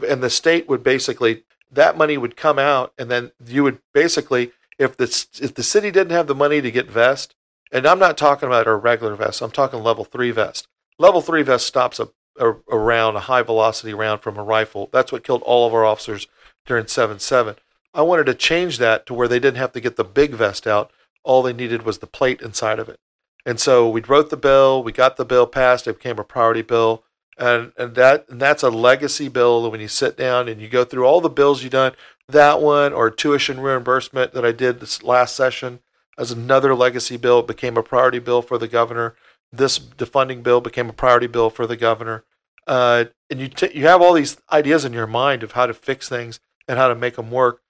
and the state would basically that money would come out, and then you would basically if the if the city didn't have the money to get vest, and I'm not talking about a regular vest, I'm talking level three vest. Level three vest stops a, a, a a high velocity round from a rifle. That's what killed all of our officers during seven seven. I wanted to change that to where they didn't have to get the big vest out. All they needed was the plate inside of it. And so we wrote the bill, we got the bill passed, it became a priority bill. And and that and that's a legacy bill when you sit down and you go through all the bills you've done, that one or tuition reimbursement that I did this last session as another legacy bill it became a priority bill for the governor. This defunding bill became a priority bill for the governor. Uh, and you t- you have all these ideas in your mind of how to fix things and how to make them work,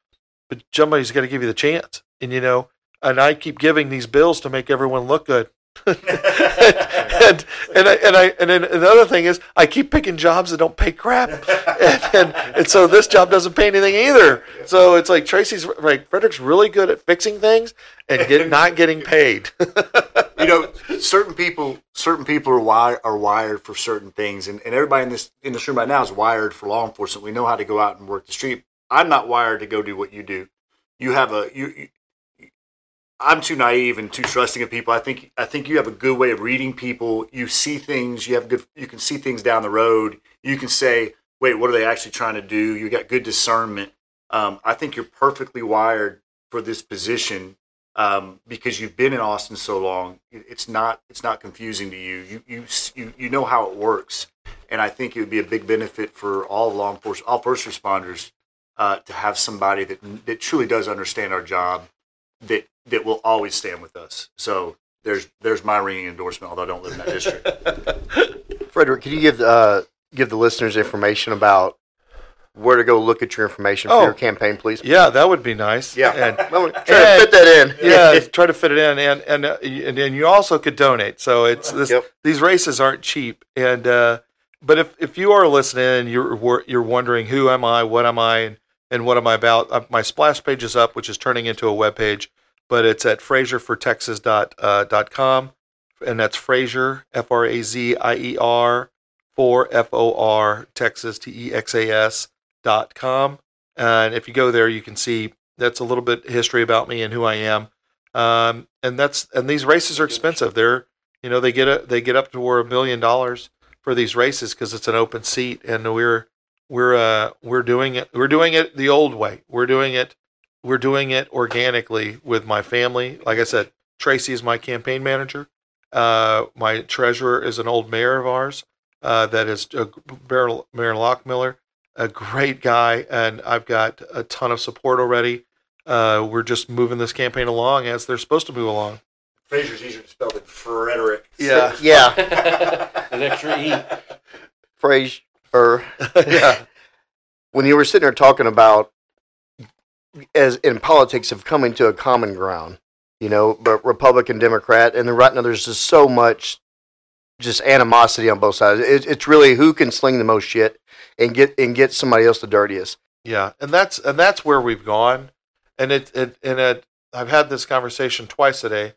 but somebody's got to give you the chance. And you know, and I keep giving these bills to make everyone look good. And [LAUGHS] and and, I, and I and then another thing is I keep picking jobs that don't pay crap, [LAUGHS] and, and and so this job doesn't pay anything either. So it's like Tracy's like Frederick's really good at fixing things and get not getting paid. [LAUGHS] you know, certain people, certain people are wired are wired for certain things, and, and everybody in this in this room right now is wired for law enforcement. We know how to go out and work the street. I'm not wired to go do what you do. You have a you. I'm too naive and too trusting of people. I think I think you have a good way of reading people. You see things. You have good. You can see things down the road. You can say, "Wait, what are they actually trying to do?" You got good discernment. Um, I think you're perfectly wired for this position um, because you've been in Austin so long. It's not it's not confusing to you. You you you you know how it works, and I think it would be a big benefit for all law enforcement, all first responders, uh, to have somebody that that truly does understand our job, that that will always stand with us. So there's there's my ringing endorsement, although I don't live in that district. [LAUGHS] Frederick, can you give uh, give the listeners information about where to go look at your information for Oh. your campaign, please? yeah, that would be nice. Yeah, And, [LAUGHS] Well, try and- to fit that in. yeah, [LAUGHS] try to fit it in, and and uh, and, and you also could donate. So it's this, Yep. these races aren't cheap, and uh, but if if you are listening and you're you're wondering who am I, what am I, and, and what am I about, uh, my splash page is up, which is turning into a web page, but it's at FrazierForTexas dot uh, and that's Frazier F R A Z I E R for F O R Texas T E X A S dot com, and if you go there, you can see that's a little bit history about me and who I am. Um, and that's and these races are expensive. They're you know they get a, they get up to a million dollars for these races because it's an open seat, and we're we're uh, we're doing it we're doing it the old way. We're doing it we're doing it organically with my family. Like I said, Tracy is my campaign manager. Uh, my treasurer is an old mayor of ours uh, that is uh, Mayor Mayor Loughmiller, a great guy, and I've got a ton of support already. Uh, we're just moving this campaign along as they're supposed to move along. Fraser's easier to spell than Frederick. Yeah. [LAUGHS] Yeah, [LAUGHS] An extra E. phrase or [LAUGHS] yeah, when you were sitting there talking about as in politics of coming to a common ground, you know, but Republican, Democrat, and then right now there's just so much just animosity on both sides. It, it's really who can sling the most shit and get and get somebody else the dirtiest. yeah, and that's and that's where we've gone, and it, it and it. I've had this conversation twice today,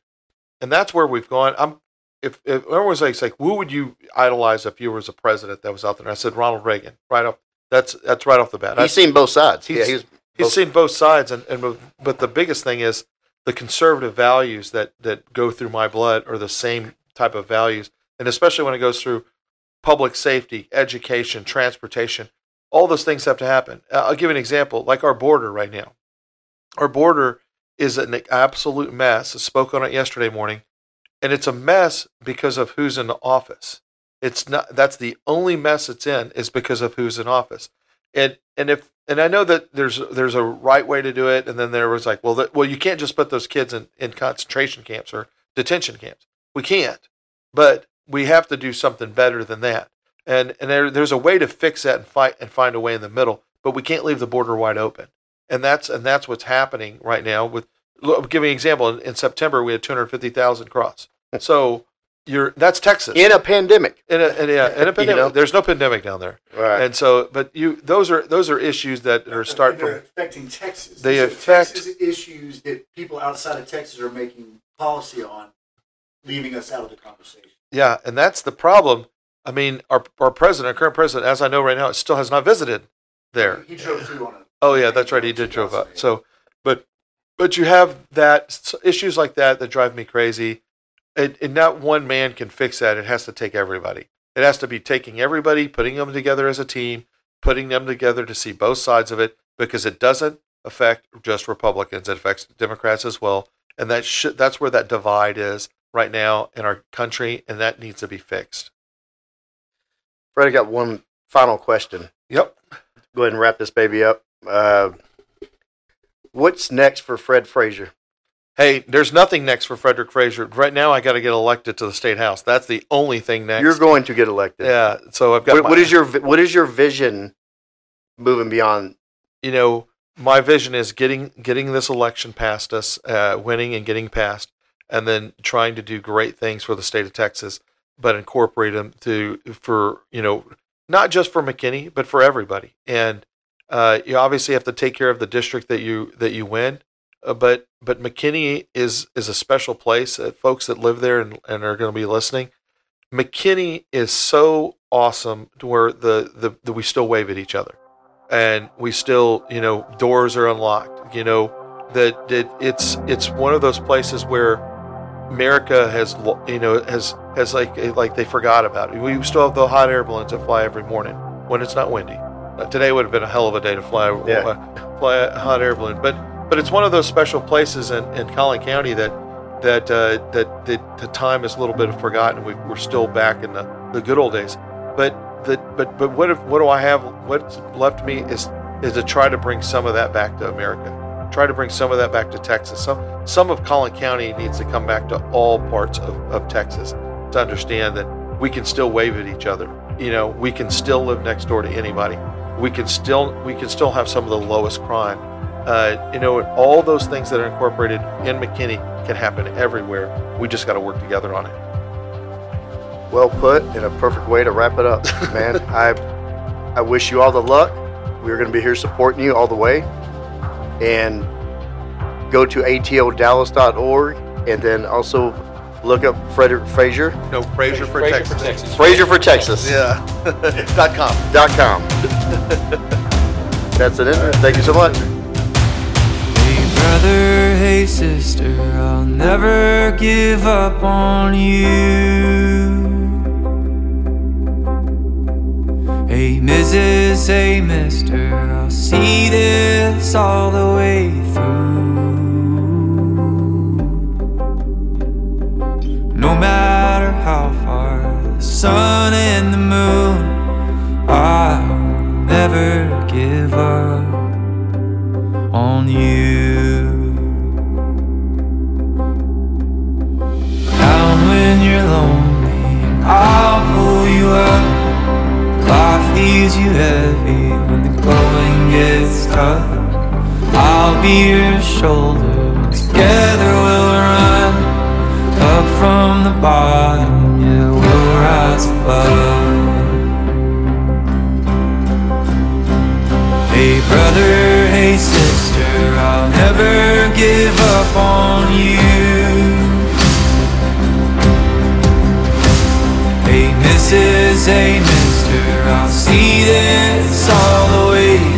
and that's where we've gone. I'm if, if everyone was like, like, who would you idolize if you was a president that was out there? And I said Ronald Reagan. Right off. That's that's right off the bat. I- He's seen both sides. He's- yeah, he's he's seen both sides and, and but the biggest thing is the conservative values that that go through my blood are the same type of values. And especially when it goes through public safety education transportation all those things have to happen. Uh, i'll give you an example like our border right now. Our border is an absolute mess. I spoke on it yesterday morning and it's a mess because of who's in the office. It's not that's the only mess it's in is because of who's in office and and if and I know that there's there's a right way to do it, and then there was like, well, that, well, you can't just put those kids in, in concentration camps or detention camps. We can't, but we have to do something better than that. And and there, there's a way to fix that and fight and find a way in the middle, but we can't leave the border wide open. And that's and that's what's happening right now. With look, you an example. In, in September, we had 250,000 cross. [LAUGHS] So you're that's Texas in a pandemic. in a, in yeah, in a [LAUGHS] pandemic. know? There's no pandemic down there. Right. And so, but you, those are those are issues that are start They're from. affecting Texas. They These are affect- Texas issues that people outside of Texas are making policy on, leaving us out of the conversation. Yeah, and that's the problem. I mean, our our president, our current president, as I know right now, still has not visited there. He drove through on a. Oh yeah, that's right. He did drove up. So, but but you have that issues like that that drive me crazy. And, and not one man can fix that. It has to take everybody. It has to be taking everybody, putting them together as a team, putting them together to see both sides of it, because it doesn't affect just Republicans. It affects Democrats as well, and that should, that's where that divide is right now in our country, and that needs to be fixed. Fred, I got one final question. Yep. Go ahead and wrap this baby up. Uh, what's next for Fred Frazier? Hey, there's nothing next for Frederick Frazier. Right now, I got to get elected to the state house. That's the only thing next. You're going to get elected. Yeah. So I've got. What, my- what is your What is your vision moving beyond? you know, my vision is getting getting this election past us, uh, winning and getting past, and then trying to do great things for the state of Texas, but incorporate them to for you know not just for McKinney, but for everybody. And uh, you obviously have to take care of the district that you that you win. Uh, but but McKinney is is a special place. Uh, folks that live there and, and are going to be listening, McKinney is so awesome to where the, the the we still wave at each other, and we still you know doors are unlocked. You know that that it's it's one of those places where America has you know has has like like they forgot about it. We still have the hot air balloons that fly every morning when it's not windy. Uh, today would have been a hell of a day to fly Yeah. fly a hot air balloon, but but it's one of those special places in, in Collin County that that uh, that the, the time is a little bit forgotten. We, we're still back in the, the good old days, but the, but but what if what do I have? What's left me is is to try to bring some of that back to America. Try to bring some of that back to Texas. Some some of Collin County needs to come back to all parts of, of Texas to understand that we can still wave at each other. You know, we can still live next door to anybody. We can still we can still have some of the lowest crime. Uh, you know, all those things that are incorporated in McKinney can happen everywhere. We just got to work together on it. Well put, and a perfect way to wrap it up, [LAUGHS] man. I I wish you all the luck. We're going to be here supporting you all the way. And go to atodallas.org and then also look up Frederick Frazier. No, Frazier for Fraser Texas. for Texas. Frazier for Texas. Yeah. [LAUGHS] dot com. Dot com. [LAUGHS] That's it. Thank you so much. Brother, hey sister, I'll never give up on you. Hey Mrs., hey mister, I'll see this all the way through. No matter how far the sun and the moon, I'll never give up on you. When you're lonely, I'll pull you up. Life leaves you heavy when the going gets tough. I'll be your shoulder, together we'll run up from the bottom. Yeah, we'll rise above. Hey brother, hey sister, I'll never give up on you. Hey Mrs., hey mister, I'll see this all the way